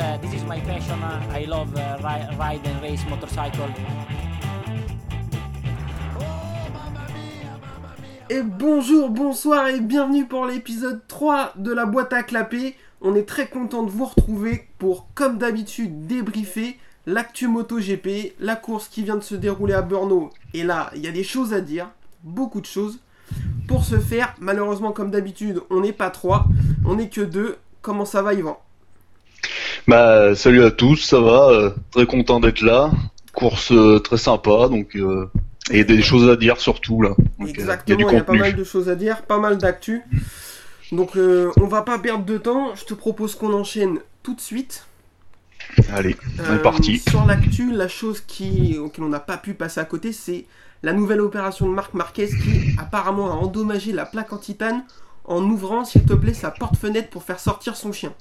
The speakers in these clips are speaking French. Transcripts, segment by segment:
uh, this is my passion. Uh, I love uh, ri- ride and race motorcycle. Et bonjour, bonsoir et bienvenue pour l'épisode 3 de la boîte à clapper. On est très content de vous retrouver pour, comme d'habitude, débriefer l'actu MotoGP, la course qui vient de se dérouler à Brno. Et là, il y a des choses à dire, beaucoup de choses. Pour ce faire, malheureusement, comme d'habitude, on n'est pas trois, on n'est que deux. Comment ça va, Yvan? Bah, salut à tous, ça va, euh, très content d'être là. Course euh, très sympa, donc euh, et des choses à dire surtout là. Donc, euh, Exactement, il y, a pas mal de choses à dire, pas mal d'actu. Donc, on va pas perdre de temps. Je te propose qu'on enchaîne tout de suite. Allez, on est parti. Sur l'actu, la chose qui, auquel on n'a pas pu passer à côté, c'est la nouvelle opération de Marc Marquez qui apparemment a endommagé la plaque en titane en ouvrant, s'il te plaît, sa porte-fenêtre pour faire sortir son chien.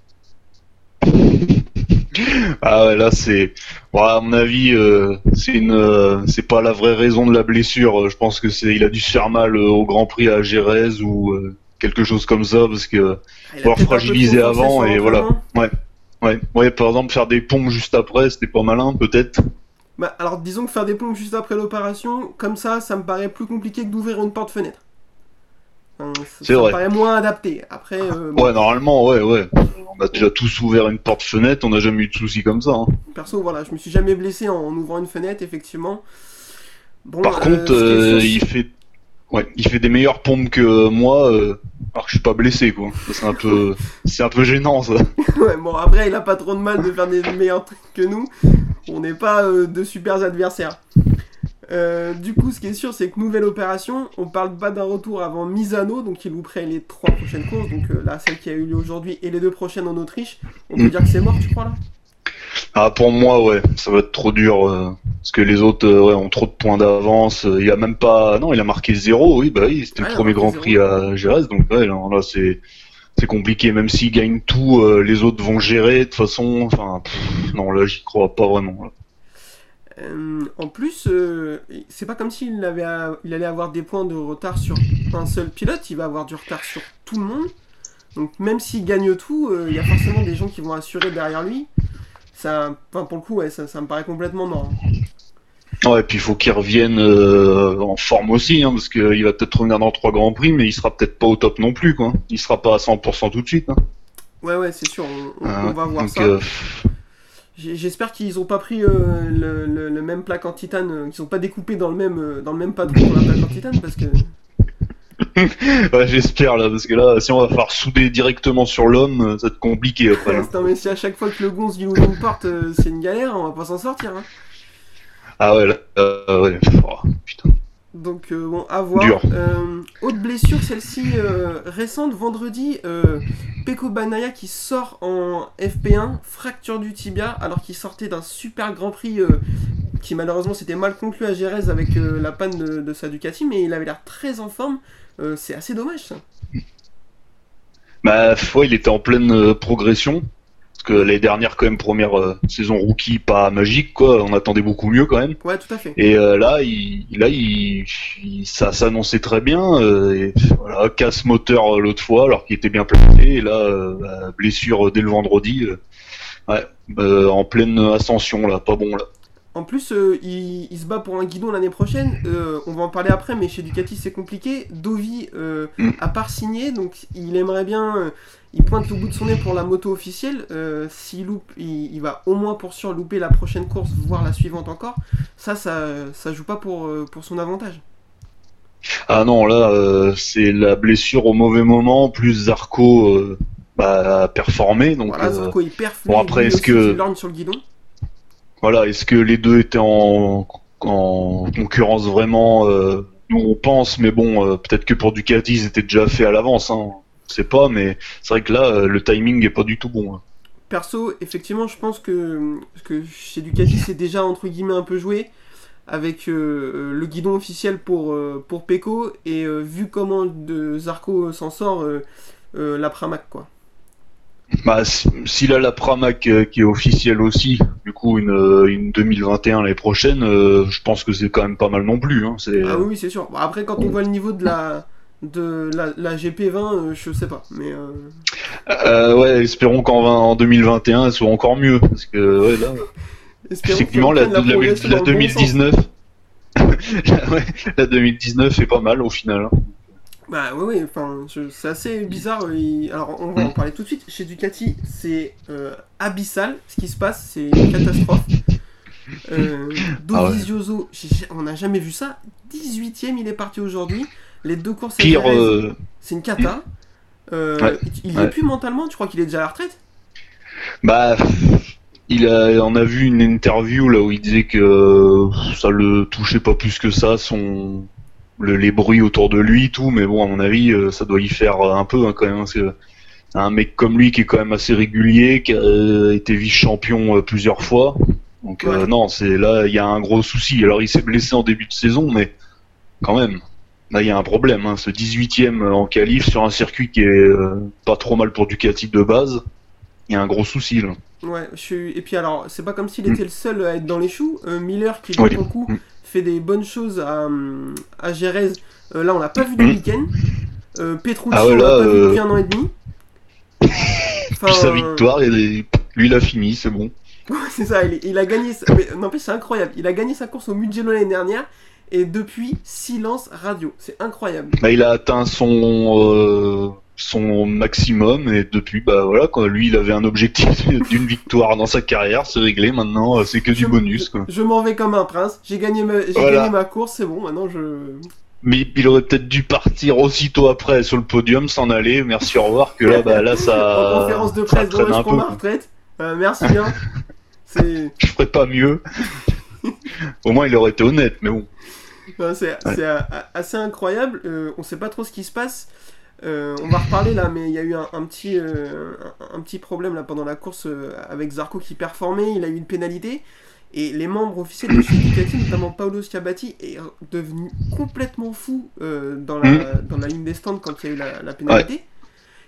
Ah ouais, là c'est, bon, à mon avis, euh, c'est une, euh, c'est pas la vraie raison de la blessure. Euh, Je pense que c'est, il a dû se faire mal euh, au Grand Prix à Gérèse ou quelque chose comme ça parce que, Ah, il a Faut peut-être un peu fragiliser trop forcé avant et voilà. l'entraînement. ouais, ouais, par exemple faire des pompes juste après, c'était pas malin peut-être. Bah, alors, disons que faire des pompes juste après l'opération, comme ça, ça me paraît plus compliqué que d'ouvrir une porte-fenêtre. Enfin, ça, vrai. paraît moins adapté. Après, euh, bon, Ouais, normalement, ouais, ouais. On a déjà tous ouvert une porte-fenêtre, on n'a jamais eu de soucis comme ça. hein. perso, voilà, je me suis jamais blessé en, en ouvrant une fenêtre, effectivement. Bon, Par euh, contre, euh, il fait, ouais, il fait des meilleures pompes que moi, euh, alors que je suis pas blessé, quoi. C'est un peu, c'est un peu gênant, ça. Ouais, bon, après, il a pas trop de mal de faire des meilleurs trucs que nous. On n'est pas de super adversaires. Euh, du coup, ce qui est sûr, c'est que nouvelle opération, on parle pas d'un retour avant Misano, donc il louperait les trois prochaines courses, donc euh, là, celle qui a eu lieu aujourd'hui et les deux prochaines en Autriche. On peut Mm. dire que c'est mort, tu crois là? Ah, pour moi, ouais, ça va être trop dur, euh, parce que les autres, ouais, ont trop de points d'avance. Il a même pas, non, il a marqué zéro, oui, bah oui, c'était Ouais, le premier Grand zéro. Prix à Gérès, donc ouais, là, là, c'est, c'est compliqué. Même s'il gagne tout, les autres vont gérer de toute façon. Enfin, pff, non, là, j'y crois pas vraiment. là. Euh, En plus, euh, c'est pas comme s'il avait il allait avoir des points de retard sur un seul pilote, il va avoir du retard sur tout le monde. Donc même s'il gagne tout, euh, il y a forcément des gens qui vont assurer derrière lui. Ça, enfin, pour le coup, ouais, ça, ça me paraît complètement mort. Ouais, et puis il faut qu'il revienne en forme aussi, hein, parce qu'il va peut-être revenir dans trois grands prix, mais il sera peut-être pas au top non plus, quoi. Il sera pas à 100% tout de suite. Hein. Ouais, ouais, c'est sûr, on, on- on va voir donc, ça. J'espère qu'ils ont pas pris euh, le, le- le même plaque en titane, euh, qu'ils ont pas découpé dans le même, euh, dans le même patron pour la plaque en titane, parce que ouais, j'espère là, parce que là, si on va falloir souder directement sur l'homme, ça va être compliqué après. là. non, mais si à chaque fois que le gonze il ouvre une porte, c'est une galère, on va pas s'en sortir. Hein. Ah ouais, là, euh, ouais, oh, putain. Donc euh, bon, à voir. Euh, autre blessure, celle-ci euh, récente, vendredi, euh, Peko Banaya qui sort en FP1, fracture du tibia, alors qu'il sortait d'un super Grand Prix qui malheureusement s'était mal conclu à Jerez avec la panne de, de sa Ducati, mais il avait l'air très en forme. C'est assez dommage ça. Bah, ouais, il était en pleine progression. Parce que l'année dernière, quand même, première euh, saison rookie, pas magique, quoi. On attendait beaucoup mieux, quand même. Ouais, tout à fait. Et euh, là, il, là, il, il- ça s'annonçait très bien. euh, et voilà, casse moteur euh, l'autre fois, alors qu'il était bien placé. Et là, bah, blessure dès le vendredi. ouais, en pleine ascension, là, pas bon là. En plus, il, il se bat pour un guidon l'année prochaine. On va en parler après, mais chez Ducati c'est compliqué. Dovi Mm. a pas signé, donc il aimerait bien. Il pointe le bout de son nez pour la moto officielle. Euh, S'il loupe, il, il va au moins pour sûr louper la prochaine course, voire la suivante encore. Ça, ça, ça joue pas pour, euh, pour son avantage. Ah non, là, euh, c'est la blessure au mauvais moment, plus Zarco euh, bah, a performé. Donc, voilà, Zarco il perf. bon, après, est-ce que- sur le guidon. Voilà, est-ce que les deux étaient en, en concurrence vraiment Nous on pense, mais bon, peut-être que pour Ducati ils étaient déjà faits à l'avance, hein. On sait pas, mais c'est vrai que là euh, le timing est pas du tout bon. hein. Perso, effectivement, je pense que, que chez Ducati, c'est déjà entre guillemets un peu joué avec euh, euh, le guidon officiel pour, euh, pour Pecco et euh, vu comment de Zarco s'en sort, la Pramac quoi. Bah, s'il a la Pramac qui est officielle aussi, du coup une, une 2021 l'année prochaine, je pense que c'est quand même pas mal non plus. Hein. Ah oui, c'est sûr. Après, quand on voit le niveau de la, de la, la GP20, euh, je sais pas. Mais euh, Euh, ouais, espérons qu'en 20 en 2021, elle soit encore mieux. Parce que ouais, là, effectivement, la, la- progression la dans le bon sens. 2019. la, ouais, la 2019 est pas mal au final. hein. Bah oui, oui, enfin, c'est assez bizarre. il- Alors, on va en Mm. parler tout de suite. Chez Ducati, c'est euh, abyssal ce qui se passe, c'est une catastrophe. Euh, Ah ouais. Dovizioso, on n'a jamais vu ça. 18ème, il est parti aujourd'hui. Les deux courses Pire, euh, c'est une cata. Euh, Ouais, il il y ouais. est plus mentalement, tu crois qu'il est déjà à la retraite? Bah, il a, on a vu une interview là où il disait que euh, ça le touchait pas plus que ça, son, le, les bruits autour de lui, tout. Mais bon, à mon avis, euh, ça doit y faire euh, un peu hein, quand même. Parce que un mec comme lui qui est quand même assez régulier, qui a euh, été vice-champion euh, plusieurs fois. Donc euh, non, c'est là il y a un gros souci. Alors il s'est blessé en début de saison, mais quand même. Là, il y a un problème. Hein. Ce 18ème en qualif sur un circuit qui est euh, pas trop mal pour Ducati de base, il y a un gros souci là. Ouais, je suis... et puis alors, c'est pas comme s'il Mm. était le seul à être dans les choux. Euh, Miller, qui Ouais, pour le coup mm. fait des bonnes choses à, à Jerez, euh, là on l'a pas vu du Mm. week-end. Euh, Petrucci, Ah ouais, on l'a là, pas vu euh, depuis un an et demi. Enfin, Puis sa victoire, est- lui il a fini, c'est bon. C'est ça, il, il a gagné. sa- Mais n'empêche, c'est incroyable. Il a gagné sa course au Mugello l'année dernière et depuis, silence radio. C'est incroyable. Bah, il a atteint son euh, son maximum et depuis bah voilà quand lui il avait un objectif d'une victoire dans sa carrière, c'est réglé maintenant, euh, c'est que du bonus quoi. Je m'en vais comme un prince. J'ai gagné, ma... j'ai Voilà. gagné ma course, c'est bon. Maintenant, je. Mais il aurait peut-être dû partir aussitôt après sur le podium, s'en aller, merci au revoir que là bah là en ça conférence de presse, je un peu. ma retraite. Euh, merci bien. c'est. Je ferais pas mieux. Au moins il aurait été honnête, mais bon. C'est assez incroyable. Euh, on sait pas trop ce qui se passe. Euh, on va reparler là, mais il y a eu un, un petit, euh, un, un petit problème là pendant la course euh, avec Zarco qui performait. Il a eu une pénalité. Et les membres officiels de Ducati, notamment Paolo Schiabatti, est devenu complètement fou dans, la, dans la ligne des stands quand il y a eu la, la pénalité.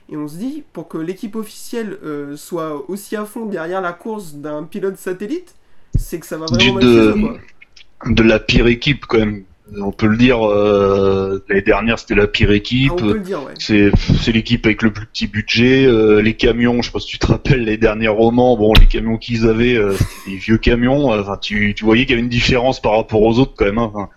Et on se dit, pour que l'équipe officielle euh, soit aussi à fond derrière la course d'un pilote satellite, c'est que ça va vraiment mal de- quoi. De la pire équipe quand même. On peut le dire, euh, l'année dernière c'était la pire Ah, équipe. on peut le dire, ouais. C'est l'équipe avec le plus petit budget. euh, les camions, je sais pas si tu te rappelles les derniers romans. Bon, les camions qu'ils avaient, euh, c'était des vieux camions. euh, Enfin, tu, tu voyais qu'il y avait une différence par rapport aux autres quand même. hein.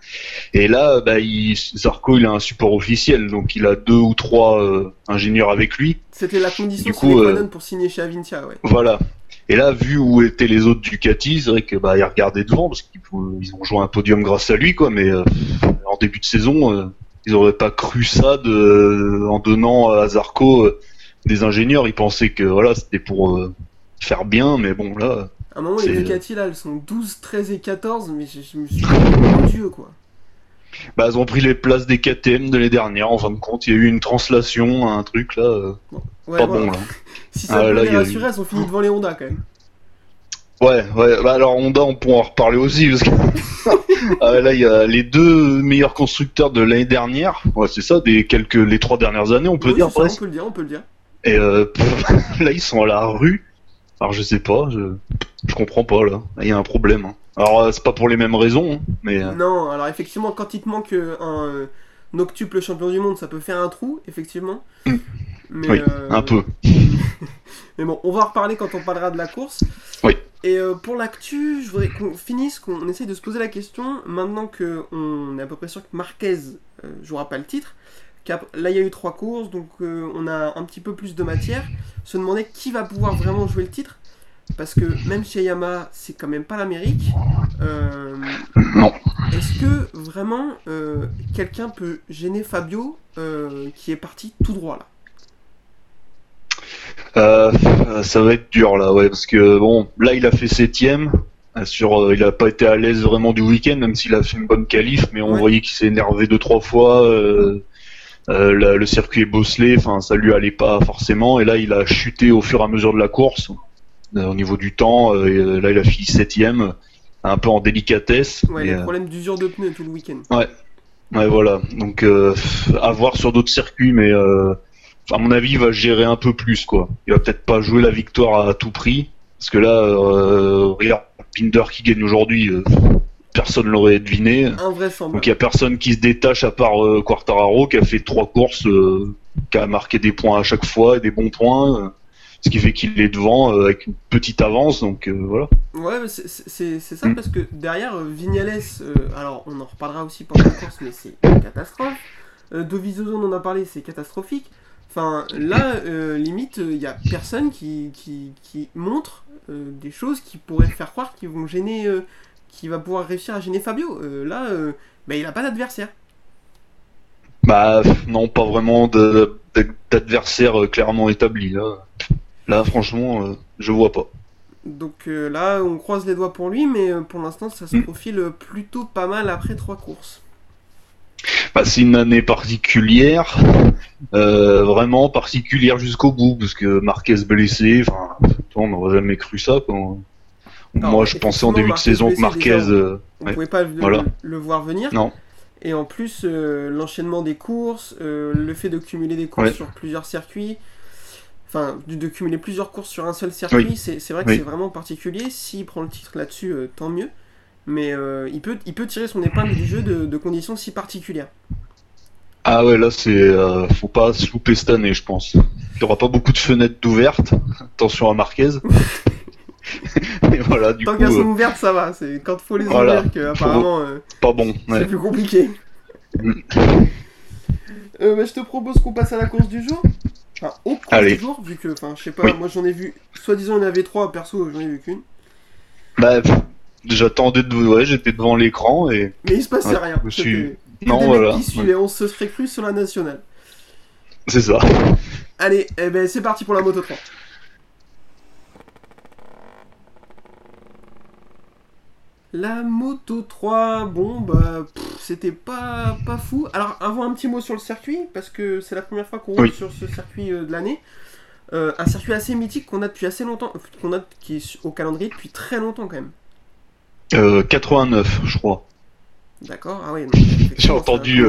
Et là, bah, il, Zarco, il a un support officiel, donc il a deux ou trois euh, ingénieurs avec lui. C'était la condition Du coup, euh, pour signer chez Avintia, ouais. Voilà. Et là, vu où étaient les autres Ducati, c'est vrai que bah ils regardaient devant parce qu'ils ils ont joué un podium grâce à lui, quoi. Mais euh, en début de saison, euh, ils auraient pas cru ça de, en donnant à Zarco euh, des ingénieurs. Ils pensaient que voilà, c'était pour euh, faire bien, mais bon là, À un moment, les Ducati, là, elles sont 12, 13 et 14, mais je, je me suis dit, mon dieu, quoi. Bah ils ont pris les places des KTM de l'année dernière. En fin de compte, il y a eu une translation, un truc là, euh, Ouais, pas bon là. Si ça Ah, là, les eu- elles ont fini devant les Honda, quand même. Ouais, ouais. Bah alors Honda, on pourra en reparler aussi parce que Ah, là il y a les deux meilleurs constructeurs de l'année dernière. Ouais, c'est ça, des quelques les trois dernières années, on peut Oui, dire ça, on peut le dire, on peut le dire. Et euh, là ils sont à la rue. Alors je sais pas, je je comprends pas là. Là, Il y a un problème. hein. Alors euh, c'est pas pour les mêmes raisons, hein, mais euh, Non, alors effectivement, quand il te manque euh, un, euh, un octuple champion du monde, ça peut faire un trou, effectivement. Mais, oui, euh, un peu. Mais bon, on va en reparler quand on parlera de la course. Oui. Et euh, pour l'actu, je voudrais qu'on finisse, qu'on essaye de se poser la question, maintenant qu'on est à peu près sûr que Marquez euh, jouera pas le titre, là il y a eu trois courses, donc on a un petit peu plus de matière, se demander qui va pouvoir vraiment jouer le titre, parce que même chez Yamaha, c'est quand même pas l'Amérique. Euh, Non. Est-ce que vraiment euh, quelqu'un peut gêner Fabio, euh, qui est parti tout droit là? Ça va être dur là, ouais, parce que bon, là il a fait septième. Sur, il a pas été à l'aise vraiment du week-end, même s'il a fait une bonne qualif, mais on Ouais. voyait qu'il s'est énervé deux trois fois. euh, la- le circuit est bosselé, enfin ça lui allait pas forcément. Et là il a chuté au fur et à mesure de la course au niveau du temps. euh, euh, là il a fini septième, un peu en délicatesse. Ouais, les euh, problèmes d'usure de pneus tout le week-end. Ouais, voilà. Donc, euh, à voir sur d'autres circuits, mais euh, à mon avis, il va gérer un peu plus, quoi. Il va peut-être pas jouer la victoire à tout prix, parce que là, euh, regarde, Pinder qui gagne aujourd'hui, euh, personne l'aurait deviné. Donc il y a personne qui se détache à part euh, Quartararo qui a fait trois courses, euh, qui a marqué des points à chaque fois, et des bons points, euh, ce qui fait qu'il est devant euh, avec une petite avance. Donc euh, voilà. Ouais, c'est- ça Mm. parce que derrière euh, Vignales, euh, alors on en reparlera aussi pendant la course, mais c'est une catastrophe. Euh, Dovizioso, on en a parlé, c'est catastrophique. Enfin, là, euh, limite, il y a personne qui, qui, qui montre euh, des choses qui pourraient faire croire qu'ils vont gêner, euh, qui va pouvoir réussir à gêner Fabio. Euh, là, euh, bah, il a pas d'adversaire. Bah non, pas vraiment d'adversaire euh, clairement établi là. Là franchement, euh, je vois pas. Donc euh, là, on croise les doigts pour lui, mais euh, pour l'instant, ça se Mm. profile plutôt pas mal après trois courses. Bah, c'est une année particulière, vraiment particulière jusqu'au bout, parce que Marquez blessé, enfin, on n'aurait jamais cru ça. Alors, Moi, je pensais en début de saison que Marquez, déjà, On Ouais. pouvait pas le, Voilà. le voir venir. Non. Et en plus, l'enchaînement des courses, le fait de cumuler des courses Ouais. sur plusieurs circuits, enfin, de, de cumuler plusieurs courses sur un seul circuit, Oui. c'est vrai que Oui. c'est vraiment particulier. S'il prend le titre là-dessus, euh, tant mieux. Mais euh, il, peut, il peut tirer son épingle du jeu de, de conditions si particulières. ah ouais, là, c'est, euh, faut pas se louper cette année, je pense. Il y aura pas beaucoup de fenêtres d'ouvertes. Attention à Marquez. Et voilà, du Tant qu'elles sont euh, ouvertes, ça va. C'est quand faut les Voilà. ouvrir que apparemment pas bon. c'est plus compliqué. Mm. Bah, je te propose qu'on passe à la course du jour. Allez. du jour, vu que, enfin, je sais pas, Oui. moi j'en ai vu, soi-disant il y en avait trois, perso j'en ai vu qu'une. Bah, j'attendais de, ouais, j'étais devant l'écran et Mais il se passait Ouais, rien. je suis- non, des voilà. qui on se serait cru sur la nationale. c'est ça. Allez, eh ben, c'est parti pour la Moto 3. La Moto 3, bon, bah, pff, c'était pas, pas fou. Alors, avant un petit mot sur le circuit, parce que c'est la première fois qu'on roule Oui. sur ce circuit euh, de l'année. Euh, un circuit assez mythique qu'on a depuis assez longtemps, euh, qu'on a qui est au calendrier depuis très longtemps quand même. Euh, 89, je crois. D'accord Ah effectivement, ça entendu.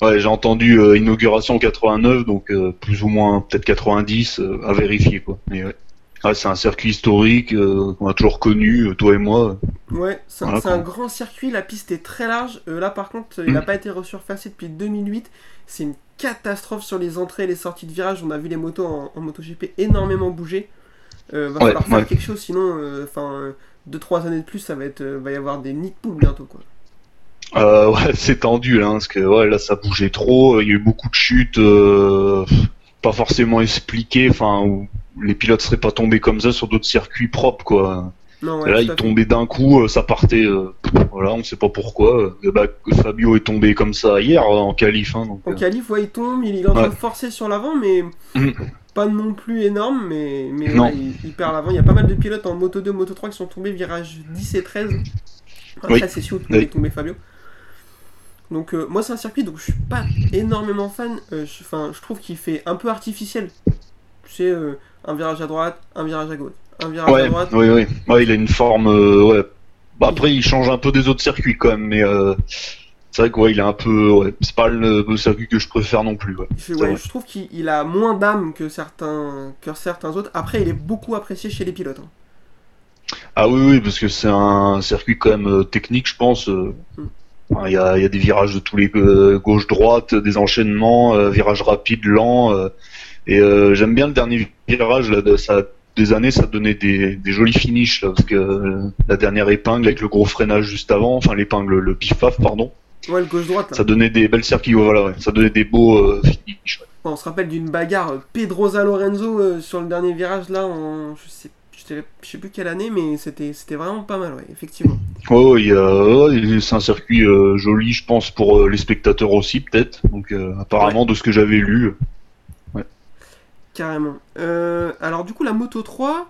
Ouais, j'ai entendu euh, inauguration 89, donc plus ou moins peut-être 90 euh, à vérifier quoi. Mais ouais. Ouais, c'est un circuit historique euh, qu'on a toujours connu, euh, toi et moi. Ouais, c'est un- Voilà, grand circuit, la piste est très large. Euh, là par contre, il n'a Mm. pas été resurfacé depuis 2008. C'est une catastrophe sur les entrées et les sorties de virage. On a vu les motos en, en MotoGP énormément bouger. Euh, va Ouais, falloir faire ouais. quelque chose, sinon, enfin, 2-3 années de plus, ça va être, euh, va y avoir des nids de poules bientôt quoi. Euh, ouais, c'est tendu là, hein, parce que ouais, là ça bougeait trop. Il y a eu beaucoup de chutes, euh, pas forcément expliquées, enfin où les pilotes seraient pas tombés comme ça sur d'autres circuits propres quoi. Non, Et ouais, là, tout il à fait. tombait d'un coup, euh, ça partait. euh, voilà, on sait pas pourquoi. Euh, bah, Fabio est tombé comme ça hier en qualif. Hein, donc, En qualif, ouais, il tombe, il est en train Ouais. de forcer sur l'avant, mais Mm. pas non plus énorme, mais, mais Non. ouais, il, il perd l'avant. Il y a pas mal de pilotes en Moto 2, Moto 3 qui sont tombés virage 10 et 13. Après, Oui. c'est sûr où est tombé Fabio. Donc, euh, moi, c'est un circuit, donc je suis pas énormément fan. Euh, je, trouve qu'il fait un peu artificiel. Tu sais, un virage à droite, un virage à gauche, un virage à droite. oui, oui. Ouais, il a une forme. euh, ouais. Bah, après, il change un peu des autres circuits quand même, mais euh, c'est vrai que ouais, il est un peu. Ouais, c'est pas le, le circuit que je préfère non plus. Je, trouve qu'il il a moins d'âme que certains, que certains autres. Après, il est beaucoup apprécié chez les pilotes. hein. Ah oui, oui, parce que c'est un circuit quand même euh, technique, je pense. euh. Mm. Il y, a, il y a des virages de tous les euh, gauche-droite, des enchaînements, euh, virages rapides, lents. euh, et euh, j'aime bien le dernier virage là, de ça. Des années, ça donnait des, des jolis finishes là, parce que euh, la dernière épingle avec le gros freinage juste avant, enfin l'épingle, le pif-paf, pardon. Ouais, le gauche-droite, là. Ça donnait des belles circuits, voilà, ouais. ça donnait des beaux euh, finishes. ouais. On se rappelle d'une bagarre euh, Pedrosa Lorenzo euh, sur le dernier virage là en je sais je sais- plus quelle année mais c'était c'était vraiment pas mal ouais effectivement. Oh, ouais, c'est un circuit euh, joli, je pense, pour euh, les spectateurs aussi, peut-être. Donc, euh, apparemment, de ce que j'avais lu. Carrément. Euh, alors du coup la Moto 3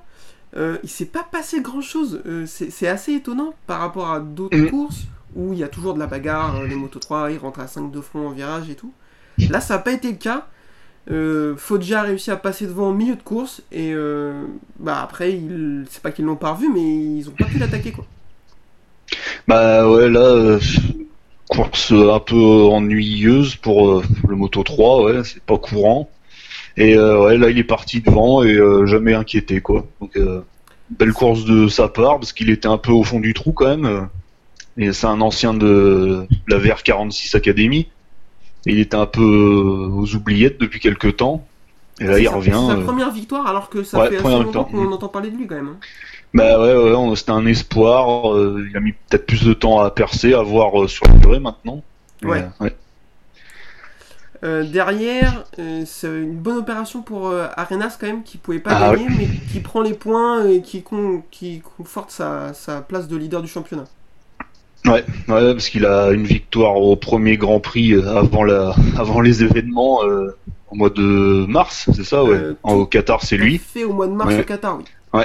euh, il s'est pas passé grand chose. c'est assez étonnant par rapport à d'autres courses où il y a toujours de la bagarre, euh, les Moto 3 ils rentrent à 5 de front en virage et tout. Là ça n'a pas été le cas. Euh, Foggia a réussi à passer devant au milieu de course et euh, bah après ils- c'est pas qu'ils l'ont pas revu mais ils ont pas pu l'attaquer quoi. Bah ouais, là, euh, course euh, un peu ennuyeuse pour euh, le Moto 3, ouais, c'est pas courant. Et euh, ouais, là, il est parti devant et euh, jamais inquiété, quoi. Donc, euh, belle course de sa part, parce qu'il était un peu au fond du trou quand même. Et c'est un ancien de la VR46 Academy. Et il était un peu aux oubliettes depuis quelques temps. Et là, il sa- revient. C'est sa première victoire alors que ça Ouais, fait assez longtemps qu'on entend parler de lui quand même. hein. Bah ouais, ouais, c'était un espoir. il a mis peut-être plus de temps à percer, à voir sur la durée maintenant. Ouais. Euh, derrière, euh, c'est une bonne opération pour euh, Arenas quand même qui pouvait pas Ah gagner mais qui prend les points et qui, con- qui conforte sa, sa place de leader du championnat. Ouais, ouais, parce qu'il a une victoire au premier Grand Prix avant la, avant les événements au mois de mars, c'est ça, ouais. En- au Qatar, c'est lui. Fait au mois de mars Ouais. au Qatar, oui.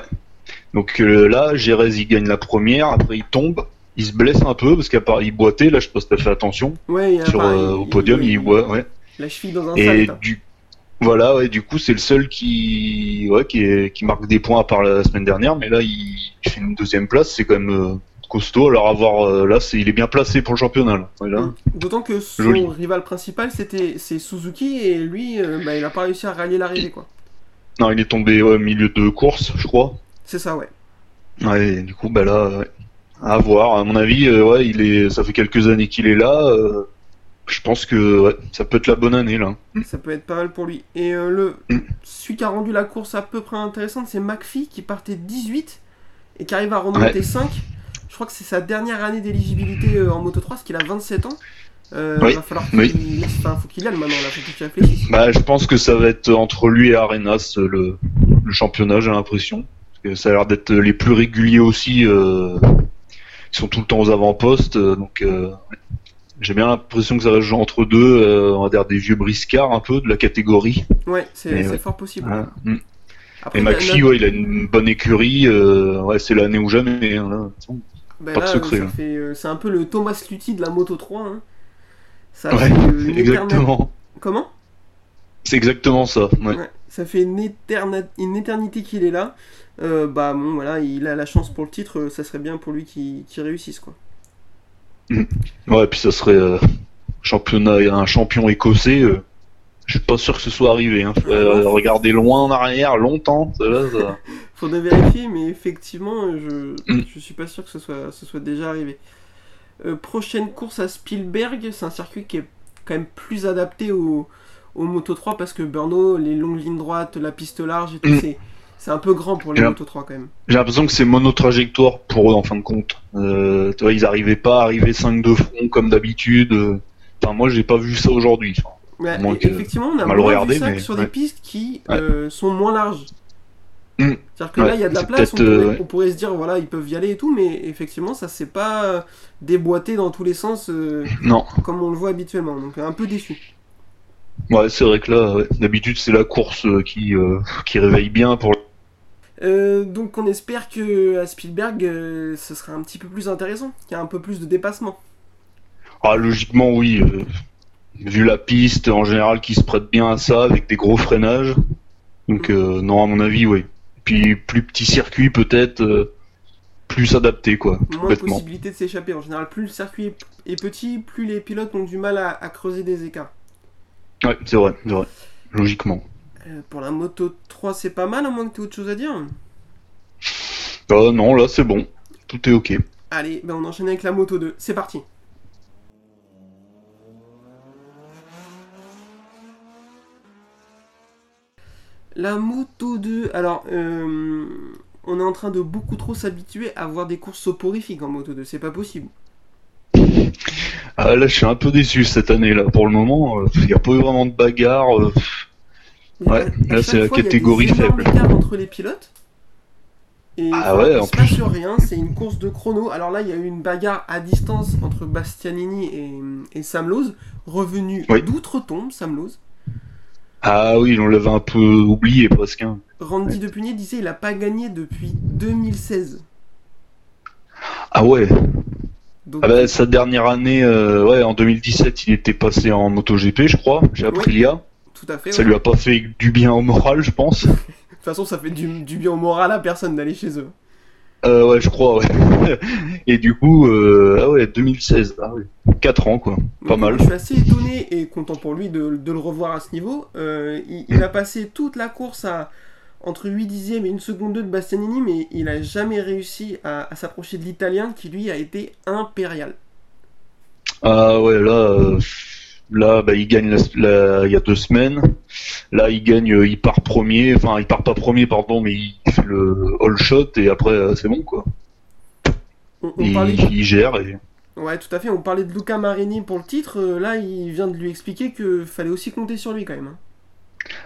Donc euh, là, Jerez il gagne la première, après il tombe, il se blesse un peu parce qu'il boitait. Là, je pas si t'as fait attention Ouais, il sur euh, au podium, il, boit, ouais. La cheville dans un Et du voilà, ouais, du coup, c'est le seul qui, ouais, qui, est- qui marque des points à part la semaine dernière, mais là, il, il fait une deuxième place, c'est quand même euh, costaud. Alors, avoir euh, là, c'est, il est bien placé pour le championnat. Là. Ouais, là. Mm. D'autant que son Joli. rival principal c'était c'est Suzuki et lui euh, bah, il a pas réussi à rallier l'arrivée quoi. Non, il est tombé ouais, au milieu de course, je crois. C'est ça ouais. Ouais, et du coup, bah là, ouais. à voir. À mon avis, euh, ouais, il est, ça fait quelques années qu'il est là. Je pense que ouais, ça peut être la bonne année là. Ça peut être pas mal pour lui. Et euh, le Mm. celui qui a rendu la course à peu près intéressante c'est McPhee qui partait 18 et qui arrive à remonter 5. Je crois que c'est sa dernière année d'éligibilité euh, en Moto 3 parce qu'il a 27 ans. Euh, Oui, va falloir qu'il oui. enfin, faut qu'il aille maintenant là, faut qu'il réfléchisse. Bah, je pense que ça va être entre lui et Arenas le, le championnat, j'ai l'impression. Parce que ça a l'air d'être les plus réguliers aussi. euh, Ils sont tout le temps aux avant-postes, donc euh. J'ai bien l'impression que ça va jouer entre deux. euh, on va dire des vieux briscards un peu de la catégorie. Ouais, c'est ouais. fort possible. Ah, mm. Après, Et McPhee, ouais, il a une bonne écurie. euh, ouais, c'est l'année ou jamais. hein, là. Bah Pas de secret, fait, euh, c'est un peu le Thomas Luthi de la Moto 3. Hein. Ça Ouais, fait une éternelle- exactement. Comment? C'est exactement ça. Ça fait une, éternité qu'il est là. Bah bon, voilà, il a la chance pour le titre. Ça serait bien pour lui qu'il qu'il réussisse quoi. Ouais, puis ça serait euh, championnat, un champion écossais. euh, je suis pas sûr que ce soit arrivé. Hein. Euh, regarder loin en arrière, longtemps. Là, ça- Faudrait vérifier, mais effectivement, euh, je, Mm. je suis pas sûr que ce soit, ce soit déjà arrivé. Prochaine course à Spielberg, c'est un circuit qui est quand même plus adapté au, au Moto 3 parce que Brno, les longues lignes droites, la piste large et tout, Mm. c'est, c'est un peu grand pour les Moto 3 quand même. J'ai l'impression que c'est monotrajectoire pour eux en fin de compte. Euh, tu vois, ils arrivaient pas à arriver 5 de front comme d'habitude. Enfin, moi, j'ai pas vu ça aujourd'hui. Ouais, et- que- effectivement, on a mal moins regardé, vu ça que mais- sur ouais. des pistes qui euh, sont moins larges. Mm. C'est-à-dire que Ouais, là, il y a de la place, on pourrait, euh, ouais. on pourrait se dire, voilà, ils peuvent y aller et tout, mais effectivement, ça s'est pas déboîté dans tous les sens euh, Non. comme on le voit habituellement. Donc, un peu déçu. Ouais, c'est vrai que là, ouais, d'habitude, c'est la course qui, euh, qui réveille bien pour. Euh, donc, on espère que à Spielberg, euh, ce sera un petit peu plus intéressant, qu'il y a un peu plus de dépassement. Ah, logiquement, oui. euh, vu la piste en général qui se prête bien à ça, avec des gros freinages. Donc, euh, non, à mon avis, oui. Puis, plus petit circuit, peut-être, plus adapté, quoi, Moins de possibilité de s'échapper. En général, plus le circuit est- est petit, plus les pilotes ont du mal à, à creuser des écarts. Ouais, c'est vrai, c'est vrai. Logiquement. Euh, pour la moto 3, c'est pas mal, à moins que tu aies autre chose à dire. Ah, non, là, c'est bon. Tout est ok. Allez, ben on enchaîne avec la moto 2. C'est parti. La moto 2, alors euh, on est en train de beaucoup trop s'habituer à voir des courses soporifiques en moto 2, c'est pas possible. Ah, là, je suis un peu déçu cette année, là. Pour le moment, il n'y a pas eu vraiment de bagarre. Mais Ouais, à- là, c'est la fois, il y a catégorie faible. entre les pilotes. Et Ah ouais, il en se passe rien, c'est une course de chrono. Alors là, il y a eu une bagarre à distance entre Bastianini et, et Sam revenu Oui. d'outre-tombe, Sam Lowe. Ah oui, on l'avait un peu oublié, presque. hein. Randy Depugné disait il a pas gagné depuis 2016. Ah ouais. Donc, Ah bah, sa dernière année, euh, ouais, en 2017, il était passé en MotoGP, je crois, chez Aprilia. Tout à fait. Ça ouais. lui a pas fait du bien au moral, je pense. De toute façon, ça fait du, du bien au moral à personne d'aller chez eux. Euh, ouais, je crois, ouais. Et du coup, euh, ah ouais, 2016, ah ouais. 4 ans, quoi. Pas Donc, mal. Je suis assez étonné et content pour lui de, de le revoir à ce niveau. Euh, il, il a passé toute la course à, entre 8 dixièmes et 1 seconde 2 de Bastianini, mais il a jamais réussi à, à s'approcher de l'italien qui lui a été impérial. Ah ouais, là, euh, là, bah, il gagne la- la- il y a deux semaines. Là, il gagne, euh, il part premier. Enfin, il part pas premier, pardon, mais il fait le all shot et après, euh, c'est bon quoi. On, parlait, il gère et. ouais, tout à fait. On parlait de Luca Marini pour le titre. euh, là, il vient de lui expliquer que fallait aussi compter sur lui quand même. hein.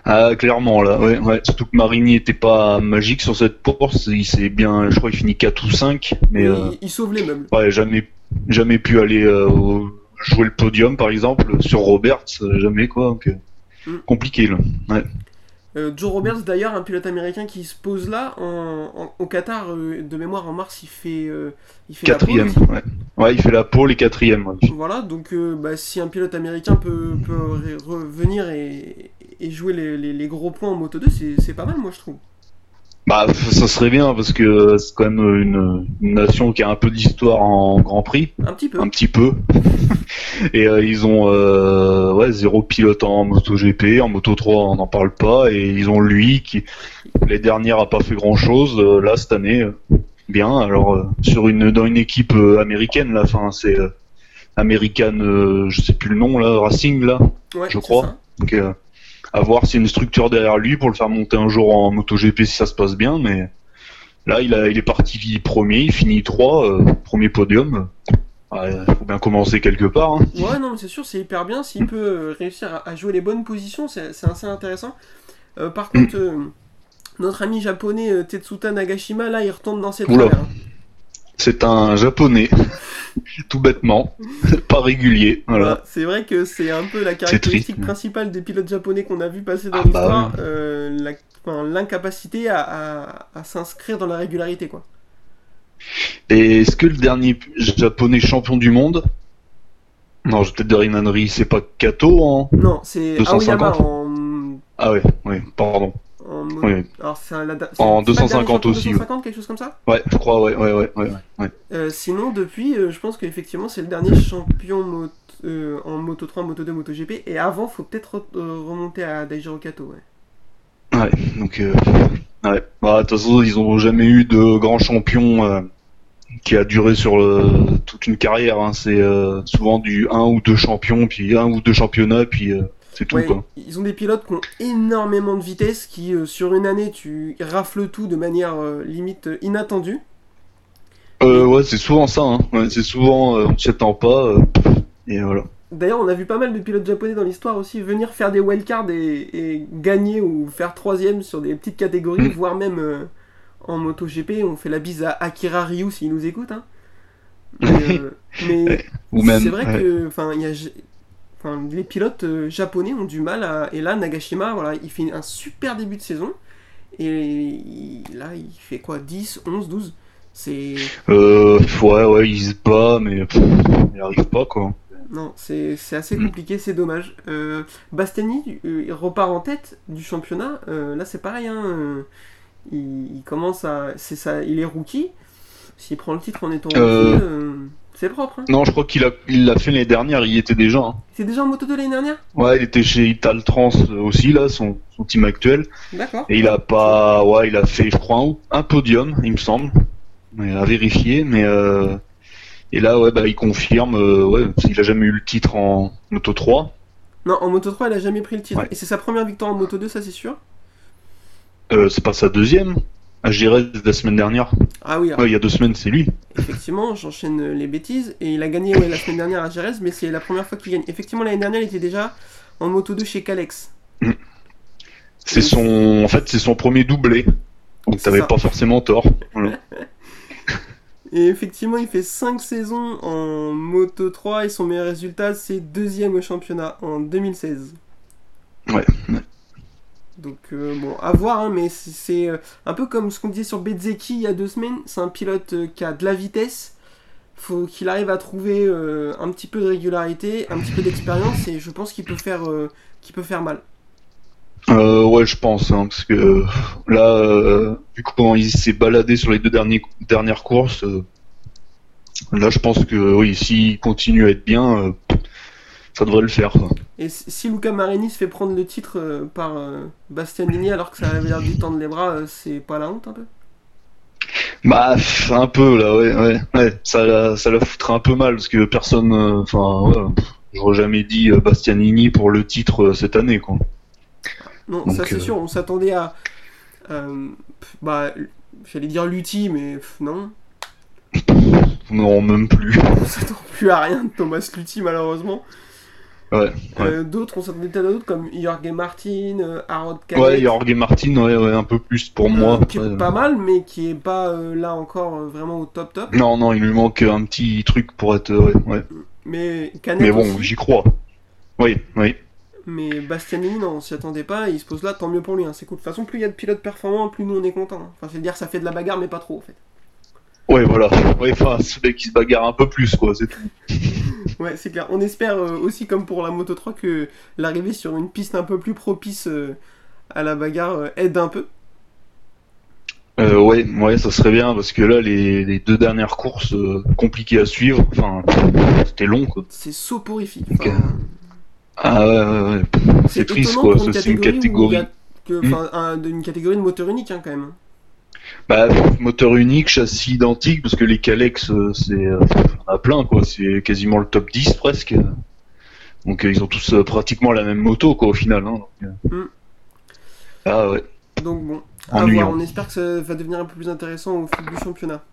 Ah, clairement, là, ouais, ouais. Surtout que Marini était pas magique sur cette course. Il s'est bien, je crois, il finit 4 ou 5, mais euh, il, il sauve les meubles. ouais, jamais, jamais pu aller euh, au- jouer le podium, par exemple, sur Roberts, euh, jamais quoi. Donc, euh, Mm. compliqué là. Euh, Joe Roberts, d'ailleurs, un pilote américain qui se pose là en, en- au Qatar euh, de mémoire en mars, il fait, euh, il fait la pole ouais. Ouais, il fait la pole et quatrième. ouais. Voilà, donc bah, si un pilote américain peut, peut re- revenir et, et jouer les, les- les gros points en Moto 2, c'est c'est pas mal, moi je trouve. Bah, ça serait bien parce que c'est quand même une, une nation qui a un peu d'histoire en Grand Prix, Un petit peu. un petit peu. et euh, ils ont euh, ouais zéro pilote en MotoGP, en Moto 3 on n'en parle pas, et ils ont lui qui les dernières a pas fait grand chose. là cette année, euh, bien. Alors euh, sur une dans une équipe euh, américaine là, enfin c'est euh, American, euh, je sais plus le nom là, Racing là. Ouais, je crois. ça. Donc, euh, à voir s'il y a une structure derrière lui pour le faire monter un jour en MotoGP si ça se passe bien. Mais là, il, a, il est parti premier, il finit 3, premier podium. Il faut bien commencer quelque part. hein. Ouais, non, mais c'est sûr, c'est hyper bien. S'il peut euh, réussir à, à jouer les bonnes positions, c'est assez intéressant. Euh, par contre, euh, notre ami japonais euh, Tetsuta Nagashima, là, il retombe dans ses travers. hein. C'est un japonais, tout bêtement, pas régulier. Voilà. Voilà, c'est vrai que c'est un peu la caractéristique triste. principale des pilotes japonais qu'on a vu passer dans Ah, bah l'histoire, euh, la- enfin, l'incapacité à, à- à s'inscrire dans la régularité, quoi. Et est-ce que le dernier japonais champion du monde? Non, je vais peut-être dire une ânerie, c'est pas Kato en. Non, c'est 250. Aoyama en, Ah ouais, ouais, pardon. En, Oui. alors c'est un- En c'est pas le dernier 250 champion aussi, ouais. 250, quelque chose comme ça. Ouais, je crois, ouais, ouais, ouais, ouais. ouais. Euh, sinon, depuis, euh, je pense qu'effectivement, c'est le dernier champion mot- euh, en Moto 3, Moto 2, Moto GP. Et avant, faut peut-être re- euh, remonter à Daijiro Kato. Ouais. Ouais, donc euh, ouais. Bah, de toute façon, ils ont jamais eu de grand champion euh, qui a duré sur le- toute une carrière. Hein. C'est souvent du un ou deux champions, puis un ou deux championnats, puis c'est tout Ouais, quoi. ils ont des pilotes qui ont énormément de vitesse, qui euh, sur une année, tu rafles tout de manière euh, limite euh, inattendue. Euh, ouais, c'est souvent ça. Hein. Ouais, c'est souvent on s'y attend pas. et voilà. D'ailleurs, on a vu pas mal de pilotes japonais dans l'histoire aussi venir faire des wildcards et, et gagner ou faire troisième sur des petites catégories, Mm. voire même en MotoGP. On fait la bise à Akira Ryu s'il nous écoute. Hein. Mais, mais Ou même. c'est vrai que enfin, il y a, enfin, les pilotes euh, japonais ont du mal à. Et là, Nagashima, voilà, il fait un super début de saison. Et il- là, il fait quoi 10, 11, 12 C'est. Euh, ouais, ouais, il se bat, mais pff, il arrive pas quoi. Non, c'est c'est assez compliqué, c'est dommage. Euh, euh, il repart en tête du championnat. Euh, là, c'est pareil. Hein, il, il commence à. C'est ça, il est rookie. S'il prend le titre en étant rookie, c'est propre. Hein. Non, je crois qu'il a, il l'a fait l'année dernière. Il y était déjà. hein. C'est déjà en moto de l'année dernière? Ouais, il était chez Ital Trans euh, aussi là, son, son team actuel. D'accord. Et il a pas, ouais, il a fait, je crois, un, un podium, il me semble, mais à vérifier. Mais euh, et là, ouais, bah, il confirme, euh, ouais, il a jamais eu le titre en Moto 3. Non, en Moto 3, il a jamais pris le titre. Ouais. Et c'est sa première victoire en Moto 2, ça c'est sûr? Euh, c'est pas sa deuxième. À Jerez la semaine dernière. Ah oui, Ouais, il y a deux semaines, c'est lui. effectivement, j'enchaîne les bêtises. Et il a gagné ouais, la semaine dernière à Jerez, mais c'est la première fois qu'il gagne. Effectivement, l'année dernière, il était déjà en Moto 2 chez Calex. C'est son, en fait, c'est son premier doublé. Donc t'avais pas forcément tort. Voilà. Et effectivement, il fait 5 saisons en Moto 3 et son meilleur résultat, c'est deuxième au championnat en 2016. Ouais, ouais. Donc, euh, bon, à voir, hein, mais c'est- euh, un peu comme ce qu'on disait sur Bezzecchi il y a deux semaines. C'est un pilote euh, qui a de la vitesse. Faut qu'il arrive à trouver un petit peu de régularité, un petit peu d'expérience, et je pense qu'il peut faire, qu'il peut faire mal. Ouais, je pense, hein, parce que là, euh, vu comment il s'est baladé sur les deux derniers, dernières courses, là, je pense que oui, s'il continue à être bien, ça devrait le faire. quoi. Et si Luca Marini se fait prendre le titre euh, par euh, Bastianini alors que ça avait l'air lui tendre les bras, euh, c'est pas la honte un peu? Bah, un peu là, ouais, ouais, ouais. Ça, la- ça la foutrait un peu mal parce que personne, enfin, ouais, j'aurais jamais dit Bastianini pour le titre cette année, quoi. Non, Donc, ça c'est sûr, on s'attendait à. bah, j'allais dire Lutti, mais pff, non. Non, même plus. On s'attend plus à rien de Thomas Lutti malheureusement. Ouais, ouais. Euh, d'autres, on s'attendait peut-être à d'autres comme Jorge Martin, euh, Harold Canet. Ouais, Jorge Martin, ouais, ouais, un peu plus pour moi. Euh, qui est pas mal, mais qui est pas euh, là encore euh, vraiment au top top. Non, non, il lui manque un petit truc pour être, ouais, ouais. Mais Canet Mais bon, j'y crois. Oui, oui. Mais Bastianini, non, on s'y attendait pas, il se pose là, tant mieux pour lui, hein, c'est cool. De toute façon, plus il y a de pilotes performants, plus nous on est content. Enfin, c'est dire ça fait de la bagarre, mais pas trop en fait. Ouais, voilà. Ouais, enfin, ce mec qui se bagarre un peu plus, quoi, c'est tout. Ouais, c'est clair. On espère euh, aussi, comme pour la Moto 3, que l'arrivée sur une piste un peu plus propice euh, à la bagarre euh, aide un peu. Ouais, ouais, ça serait bien parce que là, les, les deux dernières courses compliquées à suivre, enfin, c'était long, quoi. C'est soporifique. Enfin, Ah ouais, ouais, ouais. C'est triste, quoi. c'est une où il y catégorie. a que- enfin, un- une catégorie de moteur unique, hein, quand même. Bah, moteur unique, châssis identique, parce que les Calex, euh, c'est, euh, en a plein, quoi. C'est quasiment le top 10 presque. Donc, euh, ils ont tous euh, pratiquement la même moto, quoi, au final. Hein, donc, euh. Mm. Ah ouais. Donc bon, à voir. On espère que ça va devenir un peu plus intéressant au fil du championnat.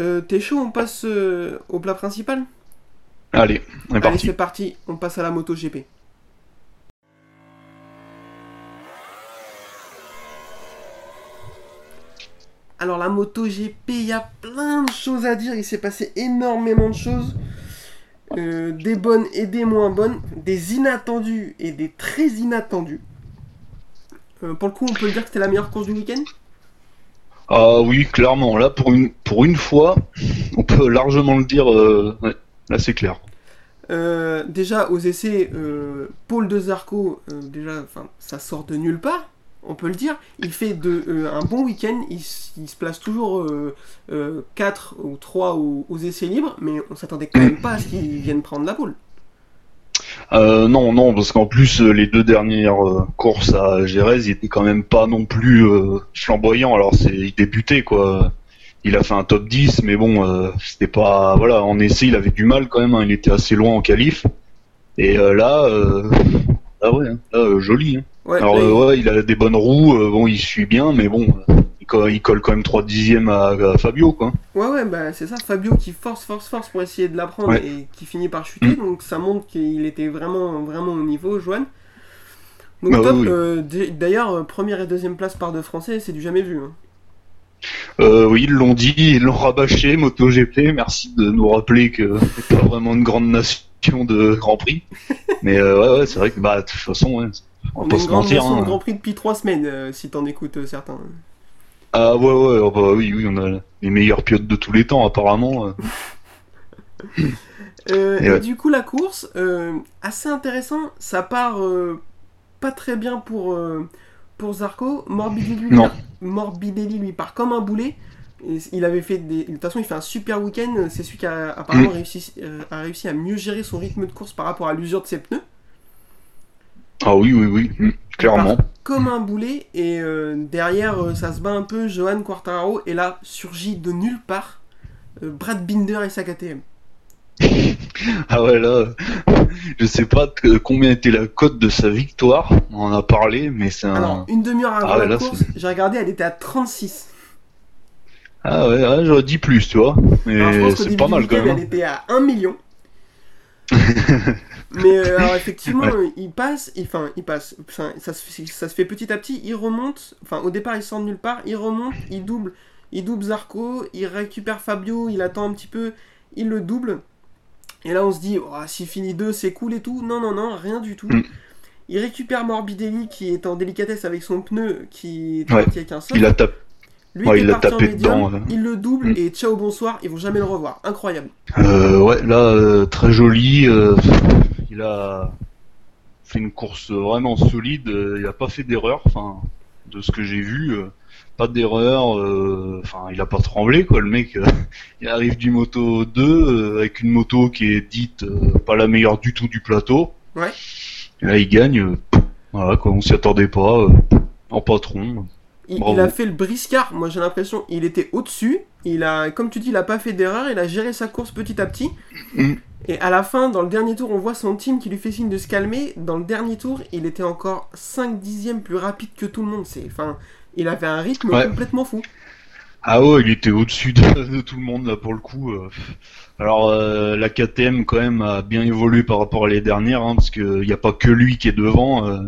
Euh, T'es chaud, on passe euh, au plat principal? Allez, on est Allez, parti. c'est parti, on passe à la moto GP. Alors la moto GP, il y a plein de choses à dire, il s'est passé énormément de choses. Euh, des bonnes et des moins bonnes, des inattendues et des très inattendues. Euh, pour le coup, on peut dire que c'était la meilleure course du week-end? Ah oui, clairement. Là, pour une, pour une fois, on peut largement le dire. euh, ouais, là, c'est clair. Déjà aux essais, euh, Paul de Zarco, déjà, ça sort de nulle part, on peut le dire. Il fait euh, un bon week-end, il, se place toujours euh, euh, 4 ou 3 aux, essais libres, mais on s'attendait quand même pas à ce qu'il vienne prendre la pole. Euh, non, non, parce qu'en plus, euh, les deux dernières euh, courses à Gérès, il était quand même pas non plus euh, flamboyant. Alors, c'est, il débutait, quoi. Il a fait un top 10, mais bon, euh, c'était pas. Voilà, en essai, il avait du mal quand même. hein, il était assez loin en qualif. Et euh, là, euh, ah ouais, hein, là, euh, joli. Hein. Ouais, Alors, il- ouais, il a des bonnes roues. euh, bon, il suit bien, mais bon, il, co- il colle quand même 3 dixièmes à, à Fabio, quoi. ouais, ouais, bah, c'est ça, Fabio qui force, force, force pour essayer de la prendre Ouais. et qui finit par chuter, Mm. donc ça montre qu'il était vraiment, vraiment au niveau, Joanne. Donc Bah top, oui. euh, d'ailleurs, euh, première et deuxième place par deux Français, c'est du jamais vu. hein. Euh, oui, ils l'ont dit, ils l'ont rabâché, MotoGP. Merci de nous rappeler que c'est pas vraiment une grande nation de Grand Prix. Mais euh, ouais, ouais, c'est vrai que bah de toute façon, ouais, on est une se grande mentir. de hein. Grand Prix depuis trois semaines, euh, si t'en écoutes euh, certains. Ah ouais, ouais, oh, bah oui, oui, on a les meilleurs pilotes de tous les temps apparemment. euh. Et et ouais. du coup, la course, assez intéressant, ça part pas très bien pour, pour Zarco. Morbidelli lui, Non. Morbidelli lui part comme un boulet. Et il avait fait des. De toute façon, il fait un super week-end. C'est celui qui a apparemment Mm. réussi, a réussi à mieux gérer son rythme de course par rapport à l'usure de ses pneus. Ah oui, oui, oui, hum, clairement. Comme un boulet. Et euh, derrière, euh, ça se bat un peu. Johan Quartararo. Et là, surgit de nulle part euh, Brad Binder et sa KTM. Ah ouais, là, je sais pas combien était la cote de sa victoire. On en a parlé, mais c'est un. Alors, une demi-heure avant Ah ouais, la là, course, j'ai regardé, elle était à 36. Ah ouais, ouais, j'aurais dit plus, tu vois. Mais c'est pas mal quand même. hein. elle était à 1 million. Mais euh, alors effectivement, il passe, enfin il passe, ça, se fait, ça se fait petit à petit, il remonte, enfin au départ il sort de nulle part, il remonte, il double, il double Zarco, il récupère Fabio, il attend un petit peu, il le double. Et là on se dit, oh, s'il finit 2 c'est cool et tout, non non non, rien du tout. Mm. Il récupère Morbidelli qui est en délicatesse avec son pneu qui est Ouais. avec un seul. Il a tapé. Lui ouais, il l'a tapé médium, dedans, il le double Mm. et ciao bonsoir, ils vont jamais le revoir. Incroyable. Euh, ouais, là, euh, très joli. euh, il a fait une course vraiment solide. euh, il a pas fait d'erreur. Enfin, de ce que j'ai vu, euh, pas d'erreur. euh, Enfin, il a pas tremblé quoi. Le mec, il arrive du moto 2 euh, avec une moto qui est dite pas la meilleure du tout du plateau. Ouais. Et là, il gagne. voilà quoi, on s'y attendait pas. en patron. Il, a fait le briscard, moi j'ai l'impression, il était au-dessus, il a, comme tu dis, il a pas fait d'erreur, il a géré sa course petit à petit. Mm. Et à la fin, dans le dernier tour, on voit son team qui lui fait signe de se calmer. Dans le dernier tour, il était encore 5 dixièmes plus rapide que tout le monde. C'est, enfin, il avait un rythme Ouais. complètement fou. Ah ouais, il était au-dessus de, de tout le monde là pour le coup. euh. Alors euh, la KTM quand même a bien évolué par rapport à les dernières, hein, parce qu'il n'y a pas que lui qui est devant. euh,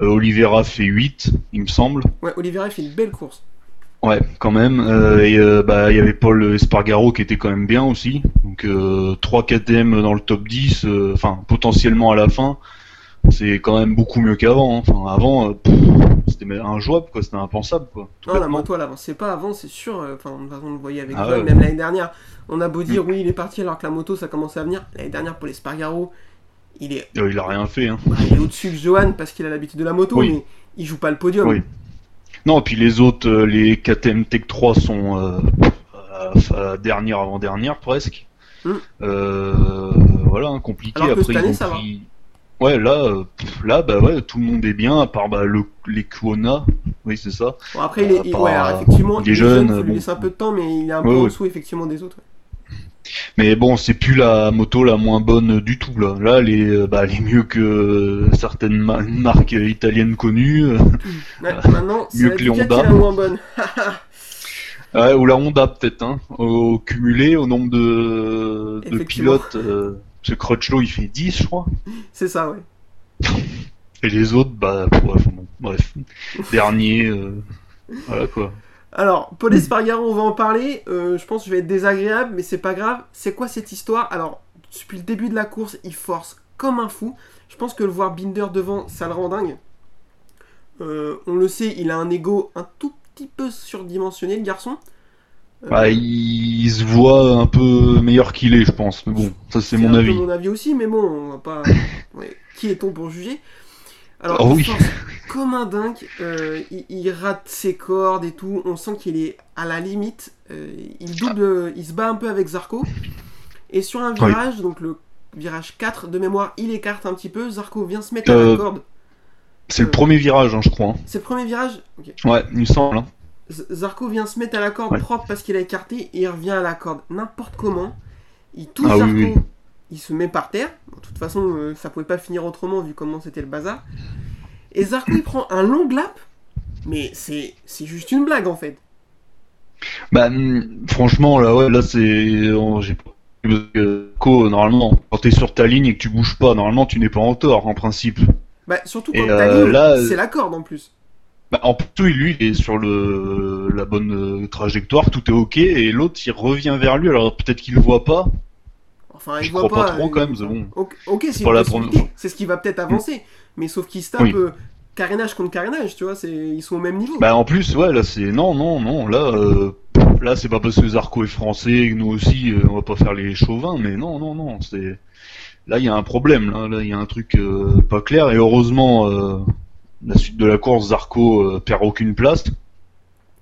Oliveira fait 8, il me semble. Ouais, Oliveira fait une belle course. Ouais, quand même. Euh, et euh, bah il y avait Paul Espargaro qui était quand même bien aussi. Donc euh, 3 KTM dans le top 10, euh, enfin potentiellement à la fin. C'est quand même beaucoup mieux qu'avant. hein. Enfin avant, euh, c'était injouable quoi, c'était impensable quoi. Non, la bêtement. moto elle avançait pas avant, c'est sûr. euh, Enfin, on le voyait avec Ah ouais. même l'année dernière. On a beau dire oui, il est parti alors que la moto ça commençait à venir. L'année dernière, Paul Espargaro, il est, Euh, il a rien fait. Hein. il est au-dessus de Johan parce qu'il a l'habitude de la moto, Oui. mais il joue pas le podium. Oui. Non, puis les autres, euh, les KTM Tech 3 sont euh, à dernière avant dernière presque. Mm. Euh, voilà, hein, compliqué. Alors que Après cette année, ça pris. Ouais, là, euh, là, bah ouais, tout le monde est bien, à part bah, le, les Kuona. Oui, c'est ça. Bon, après, il est, Euh, il- ouais, alors, effectivement, il est jeune, jeune, faut lui bon. laisser un peu de temps, mais il est un peu Ouais, en ouais. dessous effectivement des autres. ouais. Mais bon, c'est plus la moto la moins bonne du tout là. Là, elle est, euh, bah, elle est mieux que certaines ma- marques italiennes connues. euh, Ouais, maintenant, mieux que les Honda. la moins bonne. Ouais, ou la Honda peut-être, hein, au cumulé au nombre de, pilotes. Euh, ce Crutchlow, il fait 10, je crois. c'est ça, ouais. Et les autres, bah, bref, bon, bref. Dernier, euh, voilà quoi. Alors, Paul Espargaro, on va en parler. Euh, je pense que je vais être désagréable, mais c'est pas grave. C'est quoi cette histoire? Alors, depuis le début de la course, il force comme un fou. Je pense que le voir Binder devant, ça le rend dingue. Euh, on le sait, il a un ego un tout petit peu surdimensionné, le garçon. Euh, Bah, il, se voit un peu meilleur qu'il est, je pense. Mais bon, ça c'est mon avis. mon avis aussi, mais bon, on va pas. ouais, Qui est-on pour juger? Alors, Oh oui. comme un dingue. euh, il, il rate ses cordes et tout. On sent qu'il est à la limite. euh, il double, il se bat un peu avec Zarco. Et sur un Oui. virage, donc le virage 4 de mémoire, il écarte un petit peu. Zarco vient se mettre à la Euh, corde. C'est le premier virage, hein, je crois. hein. C'est le premier virage? Ok. Ouais, il me semble. hein. Z- Zarco vient se mettre à la corde Ouais. propre parce qu'il a écarté et il revient à la corde n'importe comment. Il touche Ah oui, oui. Il se met par terre. De toute façon, euh, ça pouvait pas finir autrement vu comment c'était le bazar. Et Zarco il prend un long lap, mais c'est c'est juste une blague en fait. Bah, hum, franchement, là, ouais, là, c'est. on- j'ai pas- parce que, Co, normalement, quand t'es sur ta ligne et que tu bouges pas, normalement, tu n'es pas en tort, en principe. Bah, surtout quand ta euh, ligne, là, c'est la corde en plus. Bah, en plus, lui, il est sur le, la bonne euh, trajectoire, tout est ok, et l'autre, il revient vers lui, alors peut-être qu'il le voit pas. Enfin, Je il voit crois pas pas. trop, quand même, c'est bon. Ok, c'est ce qui va peut-être avancer. Mais sauf qu'il se tape Oui. euh, carénage contre carénage, tu vois, ils sont au même niveau. Bah, en plus, ouais, là, c'est. Non, non, non, là, euh, là, c'est pas parce que Zarco est français, et que nous aussi, euh, on va pas faire les chauvins, mais non, non, non, c'est. Là, il y a un problème, là, là, il y a un truc euh, pas clair, et heureusement, euh, la suite de la course, Zarco perd aucune place.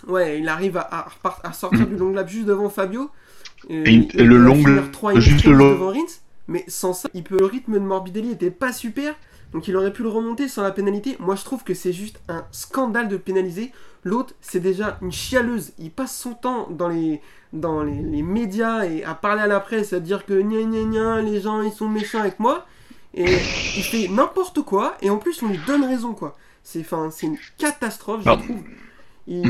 Ouais, il arrive à, à sortir du long lap juste devant Fabio. Et il- et le long et juste le long-. Mais sans ça, il peut, le rythme de Morbidelli était pas super. Donc il aurait pu le remonter sans la pénalité. Moi je trouve que c'est juste un scandale de pénaliser. L'autre, c'est déjà une chialeuse. Il passe son temps dans les, dans les, les médias et à parler à la presse, à dire que gna gna gna, les gens ils sont méchants avec moi. Et il fait n'importe quoi. Et en plus, on lui donne raison quoi. C'est une catastrophe, je trouve.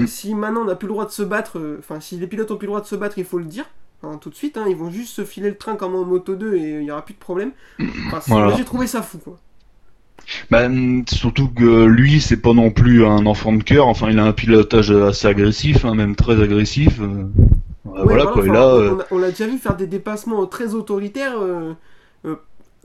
Si maintenant on n'a plus le droit de se battre, euh, enfin si les pilotes ont plus le droit de se battre, il faut le dire. Hein, tout de suite, hein, ils vont juste se filer le train comme en moto 2 et il n'y aura plus de problème. Enfin, Voilà. j'ai trouvé ça fou quoi. Bah, hum, surtout que lui, c'est pas non plus un enfant de cœur. Enfin, il a un pilotage assez agressif, hein, même très agressif. euh, Ouais, voilà quoi. Enfin, là, on- euh, l'a déjà vu faire des dépassements très autoritaires. euh, euh,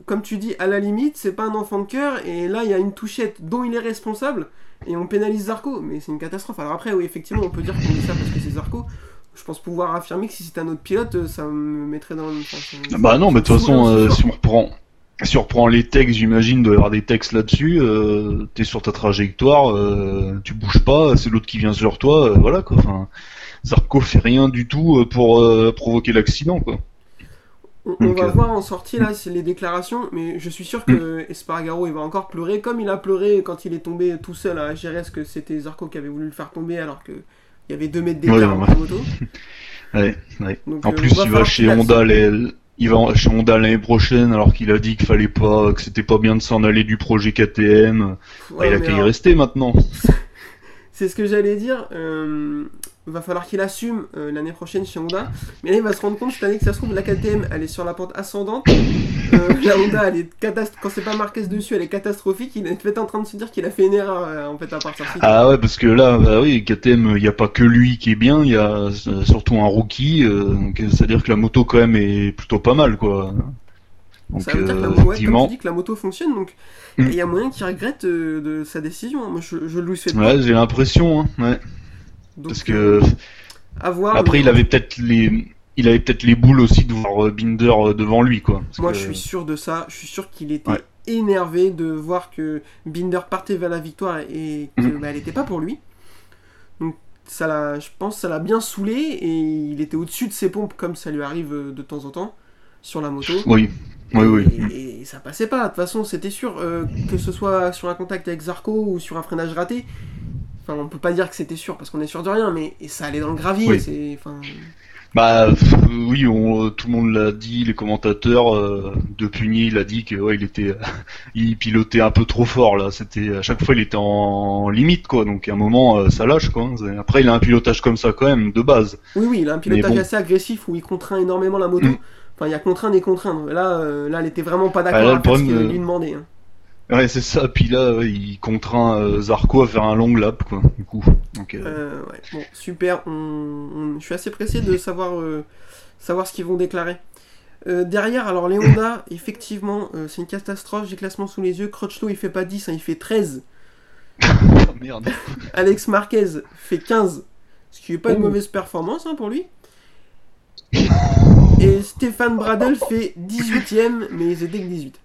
comme tu dis, à la limite, c'est pas un enfant de cœur. Et là, il y a une touchette dont il est responsable. Et on pénalise Zarco. Mais c'est une catastrophe. Alors après, oui, effectivement, on peut dire qu'on dit ça parce que c'est Zarco. Je pense pouvoir affirmer que si c'était un autre pilote, euh, ça me mettrait dans le. enfin, ça me- bah non, mais de toute façon, euh, si on reprend, surprends les textes, j'imagine, doit y avoir des textes là-dessus. Euh, T'es sur ta trajectoire, euh, tu bouges pas, c'est l'autre qui vient sur toi, voilà quoi. Enfin, Zarco fait rien du tout pour provoquer l'accident quoi. On, on va voir en sortie là, c'est les déclarations, mais je suis sûr que Espargaro il va encore pleurer comme il a pleuré quand il est tombé tout seul à Jerez que c'était Zarco qui avait voulu le faire tomber alors que il y avait 2 mètres d'écart Ouais, ouais. Donc, En euh, plus, il va chez Honda, les- il va chez Honda l'année prochaine, alors qu'il a dit qu'il fallait pas, que c'était pas bien de s'en aller du projet KTM. Bah, il a qu'à y rester maintenant. C'est ce que j'allais dire. euh, va falloir qu'il assume euh, l'année prochaine chez Honda. Mais là, il va se rendre compte cette année que ça se trouve, la KTM, elle est sur la pente ascendante. Euh, la Honda, elle est catast- quand c'est pas Marquez dessus, elle est catastrophique. Il est peut-être en train de se dire qu'il a fait une erreur euh, en fait à partir de Ah ouais, parce que là, bah oui, KTM, il n'y a pas que lui qui est bien, il y a surtout un rookie, c'est-à-dire que la moto quand même est plutôt pas mal, quoi. Donc, Ça veut dire que la, ouais, comme effectivement, tu dis que la moto fonctionne, donc Mm. il y a moyen qu'il regrette de sa décision. Moi, je, je lui souhaite ouais, j'ai l'impression, hein, ouais, Donc, parce que euh, à voir. après, mais il avait peut-être les, il avait peut-être les boules aussi de voir euh, Binder euh, devant lui, quoi. Parce Moi, que- je suis sûr de ça. Je suis sûr qu'il était Ouais. énervé de voir que Binder partait vers la victoire et que Mhm. bah, elle n'était pas pour lui. Donc, ça l'a, je pense, que ça l'a bien saoulé et il était au-dessus de ses pompes comme ça lui arrive de temps en temps sur la moto. Oui, oui, oui. Et, et ça passait pas. De toute façon, c'était sûr euh, que ce soit sur un contact avec Zarco ou sur un freinage raté. Enfin, on peut pas dire que c'était sûr parce qu'on est sûr de rien, mais et ça allait dans le gravier. Oui. C'est, enfin, Bah oui, on, euh, tout le monde l'a dit, les commentateurs. Euh, de Pugny, il a dit que ouais, il était, il pilotait un peu trop fort là. C'était à chaque fois, il était en limite quoi. Donc à un moment, euh, ça lâche quoi. Après, il a un pilotage comme ça quand même de base. Oui, oui, il a un pilotage bon. assez agressif où il contraint énormément la moto. Mm. Enfin, il y a contraindre et contraindre. Là, euh, là, elle était vraiment pas d'accord Ah, le faire ce qu'il lui demandait. hein. Ouais, c'est ça. Puis là, il contraint euh, Zarco à faire un long lap quoi. Du coup, donc euh, Euh, ouais, bon, super. On, on- Je suis assez pressé de savoir, euh, savoir ce qu'ils vont déclarer. Euh, derrière, alors les Honda, effectivement, euh, c'est une catastrophe. J'ai le classement sous les yeux. Crutchlow, il fait pas 10, hein, il fait 13. oh, merde. Alex Marquez fait 15, ce qui est pas une Oh. mauvaise performance hein, pour lui. Et Stéphane Bradel fait 18ème, mais ils étaient que 18.